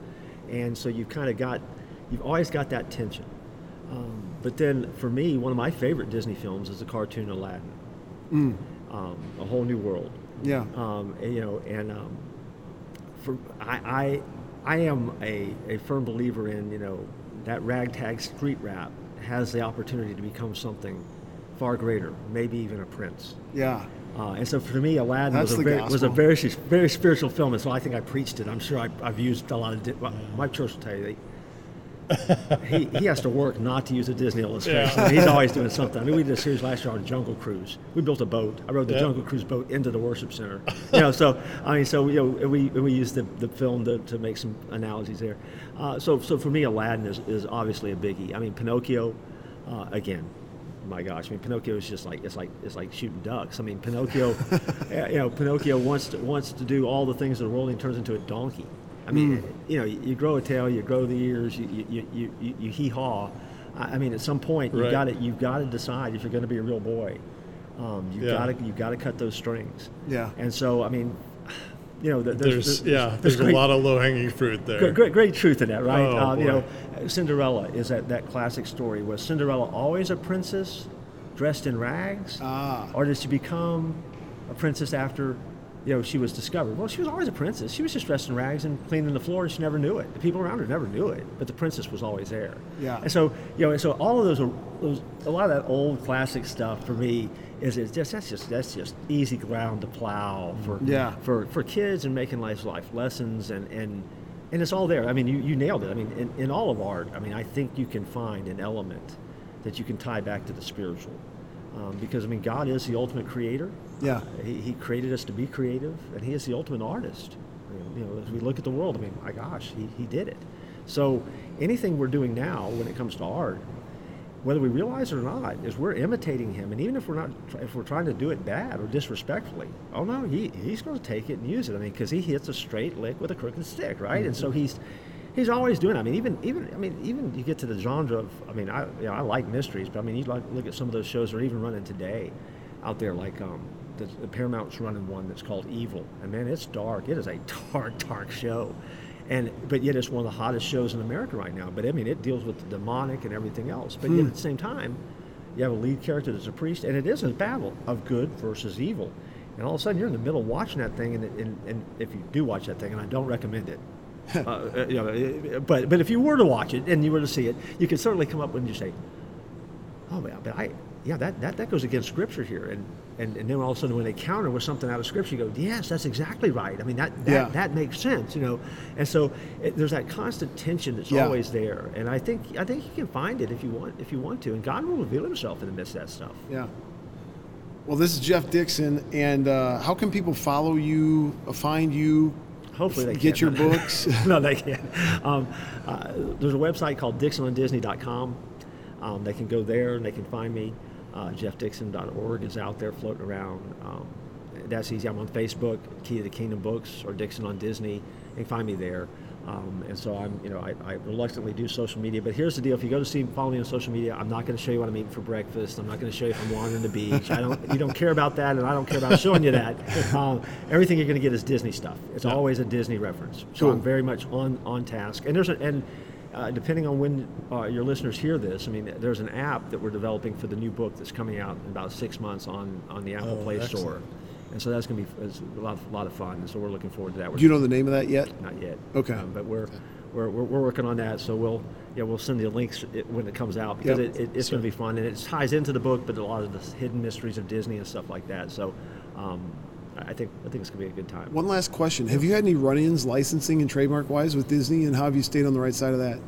and so you've kind of got, you've always got that tension. Um, but then, for me, one of my favorite Disney films is the cartoon Aladdin, um, A Whole New World. Yeah. Um, and, you know, and um, for I, I, I am a, a firm believer in you know that ragtag street rap has the opportunity to become something far greater, maybe even a prince. Yeah. Uh, and so for me, Aladdin That's was a, very, was a very very spiritual film, and so I think I preached it. I'm sure I, I've used a lot of. Di- well, my church will tell you. They, he, he has to work not to use a Disney illustration. He's always doing something. I mean, we did a series last year on Jungle Cruise. We built a boat. I rode the Yeah. Jungle Cruise boat into the worship center. You know, so I mean, so you know, we we used the, the film to, to make some analogies there. Uh, so so for me, Aladdin is, is obviously a biggie. I mean, Pinocchio, uh, again. My gosh! I mean, Pinocchio is just like it's like it's like shooting ducks. I mean, Pinocchio, you know, Pinocchio wants to wants to do all the things of the world, and turns into a donkey. I mean, you know, you, you grow a tail, you grow the ears, you you, you, you, you hee haw. I, mean, at some point, you Right. got to you've got to decide if you're going to be a real boy. Um, you've Yeah. got to you've got to cut those strings. Yeah. And so, I mean, you know, th- There's, yeah, there's, great- a lot of low hanging fruit there. Great, great, great truth in that, right? Oh, uh, you know, Cinderella is that, that classic story. Was Cinderella always a princess dressed in rags? Ah. Or did she become a princess after, you know, she was discovered? Well, she was always a princess. She was just dressed in rags and cleaning the floor, and she never knew it. The people around her never knew it, but the princess was always there. Yeah. And so, you know, and so all of those, are, those a lot of that old classic stuff for me is it's just that's just that's just easy ground to plow for Yeah. for, for kids and making life life lessons and, and and it's all there. I mean, you, you nailed it. I mean, in, in all of art, I mean, I think you can find an element that you can tie back to the spiritual. Um, because, I mean, God is the ultimate creator. Yeah. He, he created us to be creative, and He is the ultimate artist. You know, as we look at the world, I mean, my gosh, He, he did it. So anything we're doing now when it comes to art, whether we realize it or not, is we're imitating him. And even if we're not, if we're trying to do it bad or disrespectfully, oh no, he, he's going to take it and use it. I mean, because he hits a straight lick with a crooked stick, right? And so he's he's always doing. It. I mean, even even I mean, even you get to the genre of. I mean, I you know, I like mysteries, but I mean, you like look at some of those shows that are even running today, out there like um, the, the Paramount's running one that's called Evil, and man, it's dark. It is a dark, dark show. And but yet it's one of the hottest shows in America right now. But I mean, it deals with the demonic and everything else. But yet at the same time, you have a lead character that's a priest, and it is a battle of good versus evil. And all of a sudden, you're in the middle watching that thing, and, and, and if you do watch that thing, and I don't recommend it, uh, uh, you know, uh, but but if you were to watch it and you were to see it, you could certainly come up with and you say, "Oh, yeah, but I, yeah, that, that, that goes against Scripture here." And, and and then all of a sudden, when they counter with something out of Scripture, you go, "Yes, that's exactly right." I mean, that that, Yeah. that makes sense, you know. And so it, there's that constant tension that's Yeah. always there. And I think I think you can find it if you want if you want to, and God will reveal Himself in the midst of that stuff. Yeah. Well, this is Jeff Dixon, and uh, how can people follow you, uh, find you, Hopefully, they get can't. your books? no, they can't. Um, uh, there's a website called DixonOnDisney.com. Um, they can go there and they can find me. Uh, JeffDixon.org is out there floating around. Um, that's easy. I'm on Facebook, Key to the Kingdom Books, or Dixon on Disney. You can find me there. Um, and so I'm, you know, I, I reluctantly do social media. But here's the deal: if you go to see, follow me on social media, I'm not going to show you what I'm eating for breakfast. I'm not going to show you if I'm wandering the beach. I don't, you don't care about that, and I don't care about showing you that. Um, everything you're going to get is Disney stuff. It's always a Disney reference. So Cool. I'm very much on on task. And there's a, and uh, depending on when uh, your listeners hear this, I mean, there's an app that we're developing for the new book that's coming out in about six months on on the Apple Oh, Play excellent. Store. And so that's going to be it's a lot, a lot of fun. And so we're looking forward to that. We're Do you know the name of that yet? not yet. Okay. Um, but we're, we're, we're, we're working on that. So we'll yeah we'll send you links it- when it comes out because Yep. it, it, it's going to be fun and it ties into the book, but a lot of the hidden mysteries of Disney and stuff like that. So um, I think I think it's going to be a good time. One last question: Have you had any run-ins, licensing and trademark-wise, with Disney, and how have you stayed on the right side of that?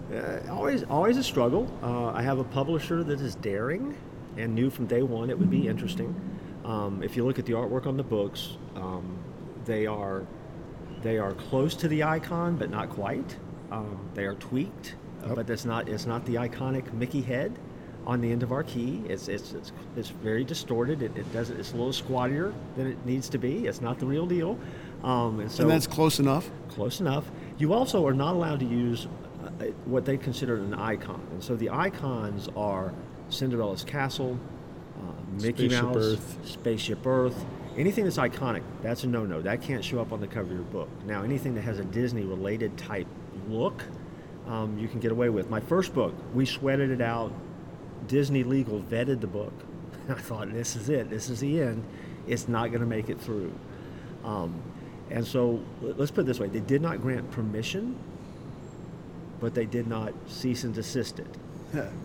Uh, always always a struggle. Uh, I have a publisher that is daring. and knew from day one it would be interesting. Um, if you look at the artwork on the books, um, they are they are close to the icon, but not quite. Um, they are tweaked, Yep. but it's not it's not the iconic Mickey head on the end of our key. It's it's it's, it's very distorted. It, it does it's a little squattier than it needs to be. It's not the real deal. Um, and so and that's close enough. Close enough. You also are not allowed to use uh, what they consider an icon. And so the icons are Cinderella's Castle, Mickey Spaceship Mouse, Earth. Spaceship Earth. Anything that's iconic, that's a no no. That can't show up on the cover of your book. Now, anything that has a Disney related type look, um, you can get away with. My first book, we sweated it out. Disney Legal vetted the book. I thought, this is it. This is the end. It's not going to make it through. Um, and so let- let's put it this way: they did not grant permission, but they did not cease and desist it.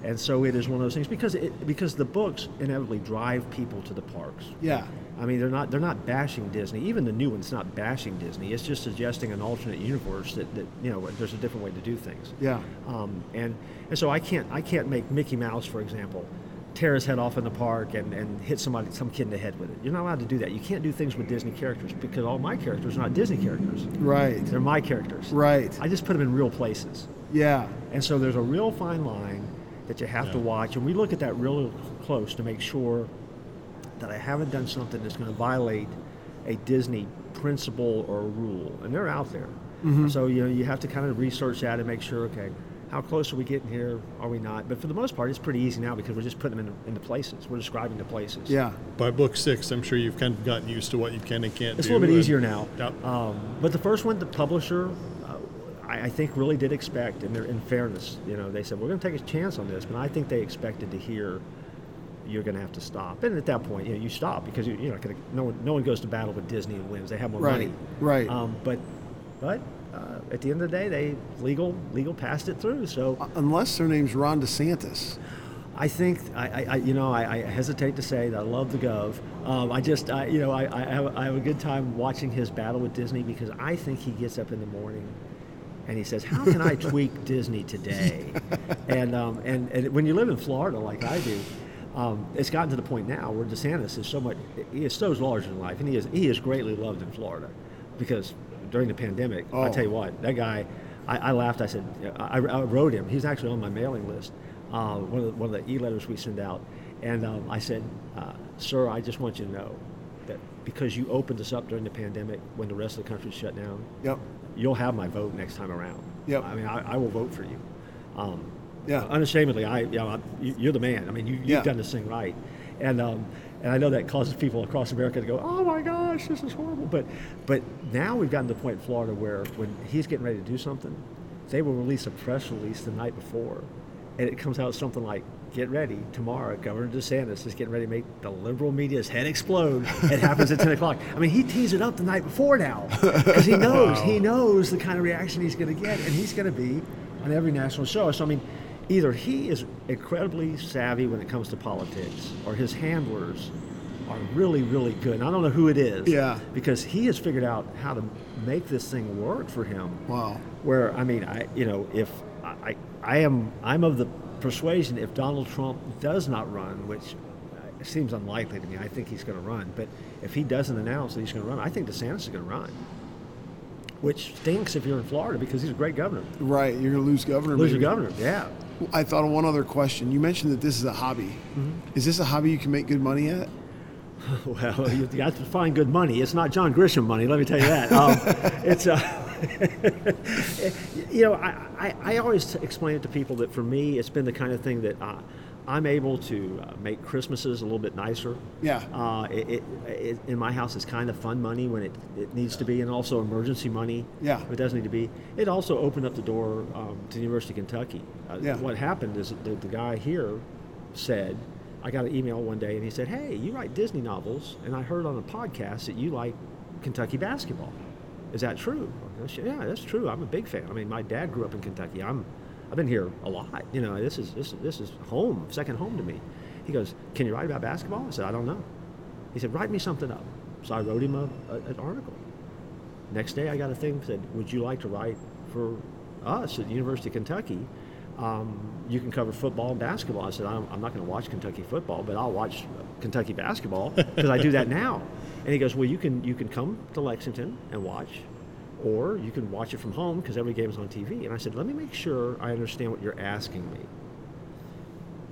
And so it is one of those things because it, because the books inevitably drive people to the parks. Yeah. I mean, they're not they're not bashing Disney. Even the new one's not bashing Disney. It's just suggesting an alternate universe that, that you know there's a different way to do things. Yeah. Um, and and so I can't I can't make Mickey Mouse, for example, tear his head off in the park and, and hit somebody some kid in the head with it. You're not allowed to do that. You can't do things with Disney characters because all my characters are not Disney characters. Right. They're my characters. Right. I just put them in real places. Yeah. And so there's a real fine line that you have to watch, and we look at that real close to make sure that I haven't done something that's going to violate a Disney principle or rule, and they're out there. So you know you have to kind of research that and make sure, okay, how close are we getting here? Are we not? But for the most part, it's pretty easy now because we're just putting them into, into places. We're describing the places. Yeah. By book six, I'm sure you've kind of gotten used to what you can and can't It's a little bit easier now. Yep. Um, but the first one, the publisher, I, I think really did expect, and they're in fairness, you know, they said we're going to take a chance on this, but I think they expected to hear you're going to have to stop, and at that point, you know, you stop because you, you're not going to. No one, no one goes to battle with Disney and wins. They have more Right, money. right. Um, but, but uh, at the end of the day, they legal legal passed it through. So Unless their name's Ron DeSantis. I think I, I, I you know, I, I hesitate to say that I love the Gov. Um, I just, I, you know, I, I, have, I have a good time watching his battle with Disney because I think he gets up in the morning and he says, "How can I tweak Disney today?" and, um, and and when you live in Florida like I do. Um, it's gotten to the point now where DeSantis is so much, he is so larger in life, and he is he is greatly loved in Florida, because during the pandemic, I Oh. tell you what, that guy, I, I laughed. I said, I, I wrote him. He's actually on my mailing list, uh, one of the, one of the e-letters we send out, and um, I said, uh, "Sir, I just want you to know that because you opened us up during the pandemic when the rest of the country shut down, Yep. You'll have my vote next time around. Yeah. I mean, I, I will vote for you. Um, Yeah. Unashamedly, I, you know, you're the man. I mean, you, you've Yeah. done this thing right. And, um, and I know that causes people across America to go, oh my gosh, this is horrible. But, but now we've gotten to the point in Florida where when he's getting ready to do something, they will release a press release the night before. And it comes out something like, get ready, tomorrow, Governor DeSantis is getting ready to make the liberal media's head explode. It happens at 10 o'clock. I mean, he tees it up the night before now because he knows, he knows the kind of reaction he's going to get, and he's going to be on every national show. So, I mean, either he is incredibly savvy when it comes to politics, or his handlers are really, really good. And I don't know who it is. Yeah. Because he has figured out how to make this thing work for him Wow. where I mean, I you know, if I I am I'm of the persuasion if Donald Trump does not run, which uh, seems unlikely to me, I think he's going to run. But if he doesn't announce that he's going to run, I think DeSantis is going to run. Which stinks if you're in Florida because he's a great governor. Right. You're going to lose governor. Lose your governor, yeah. I thought of one other question. You mentioned that this is a hobby. Mm-hmm. Is this a hobby you can make good money at? Well, you got to find good money. It's not John Grisham money, let me tell you that. Um, it's, uh, you know, I, I, I always explain it to people that for me, it's been the kind of thing that uh, I'm able to uh, make Christmases a little bit nicer. Yeah. Uh, it, it, it, in my house, it's kind of fun money when it, it needs to be, and also emergency money. Yeah. If it does need to be. It also opened up the door um, to the University of Kentucky. Uh, Yeah. What happened is that the, the guy here said, I got an email one day and he said, Hey, you write Disney novels, and I heard on a podcast that you like Kentucky basketball. Is that true? Said, yeah, that's true. I'm a big fan. I mean, my dad grew up in Kentucky. I'm, I've been here a lot. You know, this is this, this is home, second home to me. He goes, Can you write about basketball? I said, I don't know. He said, Write me something up. So I wrote him a, a, an article. Next day, I got a thing that said, Would you like to write for us at the University of Kentucky? Um, you can cover football and basketball. I said, I'm, I'm not going to watch Kentucky football, but I'll watch Kentucky basketball because I do that now. And he goes, well, you can you can come to Lexington and watch, or you can watch it from home because every game is on TV. And I said, let me make sure I understand what you're asking me.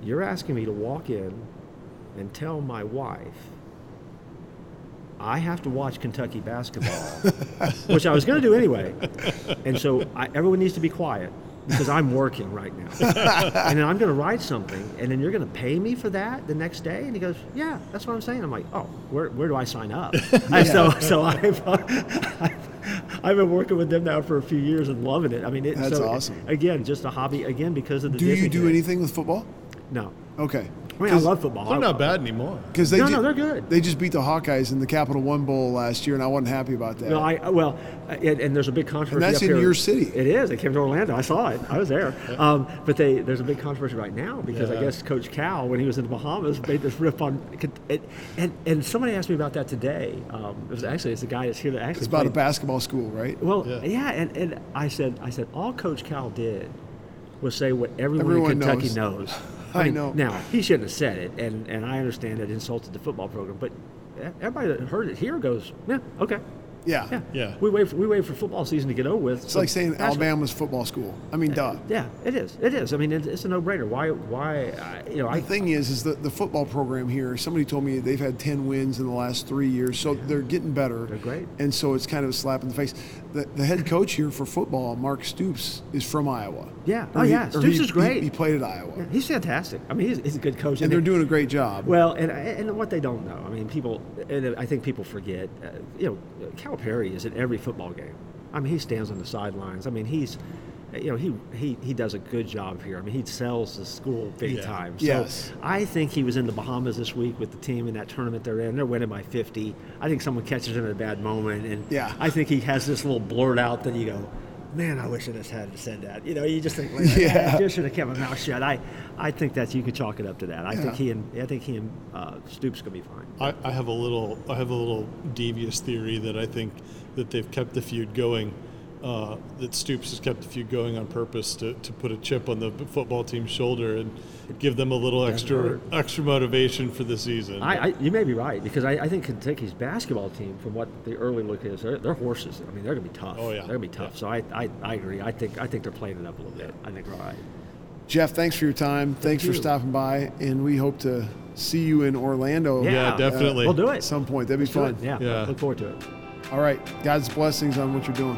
You're asking me to walk in and tell my wife I have to watch Kentucky basketball, which I was going to do anyway. And so I, everyone needs to be quiet because I'm working right now. and then I'm going to write something, and then you're going to pay me for that the next day? And he goes, Yeah, that's what I'm saying. I'm like, Oh, where, where do I sign up? yeah. So, so I've, I've, I've, been working with them now for a few years and loving it. I mean, it, that's so, awesome. Again, just a hobby, again, because of the Do Disney you do thing. anything with football? No. Okay. I mean, I love football. They're not bad anymore. Because they No, ju- no, they're good. They just beat the Hawkeyes in the Capital One Bowl last year, and I wasn't happy about that. Well, I well, uh, and, and there's a big controversy. And that's up in here. your city. It is. They came to Orlando. I saw it. I was there. Um, but they there's a big controversy right now because I guess Coach Cal, when he was in the Bahamas, made this riff on. It, and and somebody asked me about that today. Um, it was actually it's a guy that's here that actually. it's about a basketball school, right? Well, Yeah. yeah, and, and I said I said all Coach Cal did was say what everyone, Everyone in Kentucky knows. knows. I mean, know. Now he shouldn't have said it, and, and I understand it insulted the football program, but everybody that heard it. Here goes, yeah, okay, Yeah. yeah, Yeah. We wait for we wait for football season to get over with. It's like saying Alabama's football school. I mean, duh. Yeah, it is. It is. I mean, it, it's a no-brainer. Why? Why? I, you know, I The thing is, is that the football program here. Somebody told me they've had ten wins in the last three years, so they're getting better. They're great. and so it's kind of a slap in the face. The, the head coach here for football, Mark Stoops, is from Iowa. Yeah. Or Oh, he- yeah. Stoops he- is great. He, he played at Iowa, Yeah, he's fantastic. I mean, he's, he's a good coach, and they're they- doing a great job. Well, and and what they don't know, I mean, people, and I think people forget. Uh, you know, Calipari is at every football game. I mean, he stands on the sidelines. I mean, he's, you know, he he, he does a good job here. I mean, he sells the school big Yeah. time. So Yes. I think he was in the Bahamas this week with the team in that tournament they're in. They're winning by 50. I think someone catches him at a bad moment, and Yeah. I think he has this little blurt out that you go. Man, I wish I just hadn't said that. You know, you just think, like, Yeah. I just should have kept my mouth shut. I, I think that you could chalk it up to that. I Yeah. think he and I think he and uh, Stoops gonna be fine. I, I have a little I have a little devious theory that I think that they've kept the feud going. Uh, that Stoops has kept a few going on purpose to, to put a chip on the football team's shoulder and give them a little extra extra motivation for the season. I, I, you may be right because I, I think Kentucky's basketball team, from what the early look is, they're, they're horses. I mean, they're gonna be tough. Oh, yeah. they're gonna be tough. Yeah. So I, I, I agree. I think I think they're playing it up a little bit. I think they're all right. Jeff, thanks for your time. thanks for stopping by, and we hope to see you in Orlando yeah, definitely. We'll do it at some point. That'd be Do it. fun. Yeah, Yeah. look forward to it. All right. God's blessings on what you're doing.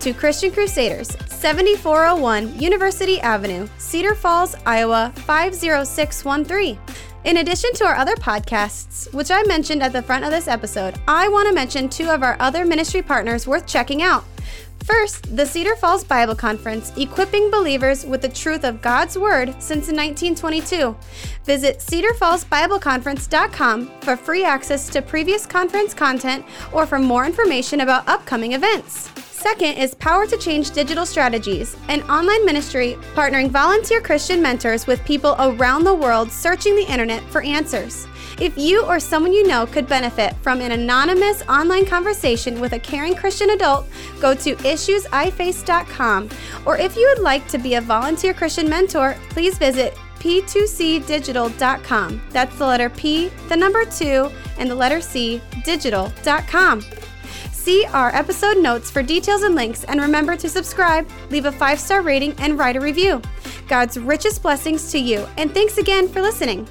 to Christian Crusaders, 7401 University Avenue, Cedar Falls, Iowa 50613. In addition to our other podcasts, which I mentioned at the front of this episode, I want to mention two of our other ministry partners worth checking out. First, the Cedar Falls Bible Conference, equipping believers with the truth of God's Word since 1922. Visit cedarfallsbibleconference.com for free access to previous conference content or for more information about upcoming events. Second is Power to Change Digital Strategies, an online ministry partnering volunteer Christian mentors with people around the world searching the internet for answers. If you or someone you know could benefit from an anonymous online conversation with a caring Christian adult, go to issuesiface.com. Or if you would like to be a volunteer Christian mentor, please visit p2cdigital.com. That's the letter P, the number 2, and the letter C, digital.com. See our episode notes for details and links, and remember to subscribe, leave a five star rating, and write a review. God's richest blessings to you, and thanks again for listening.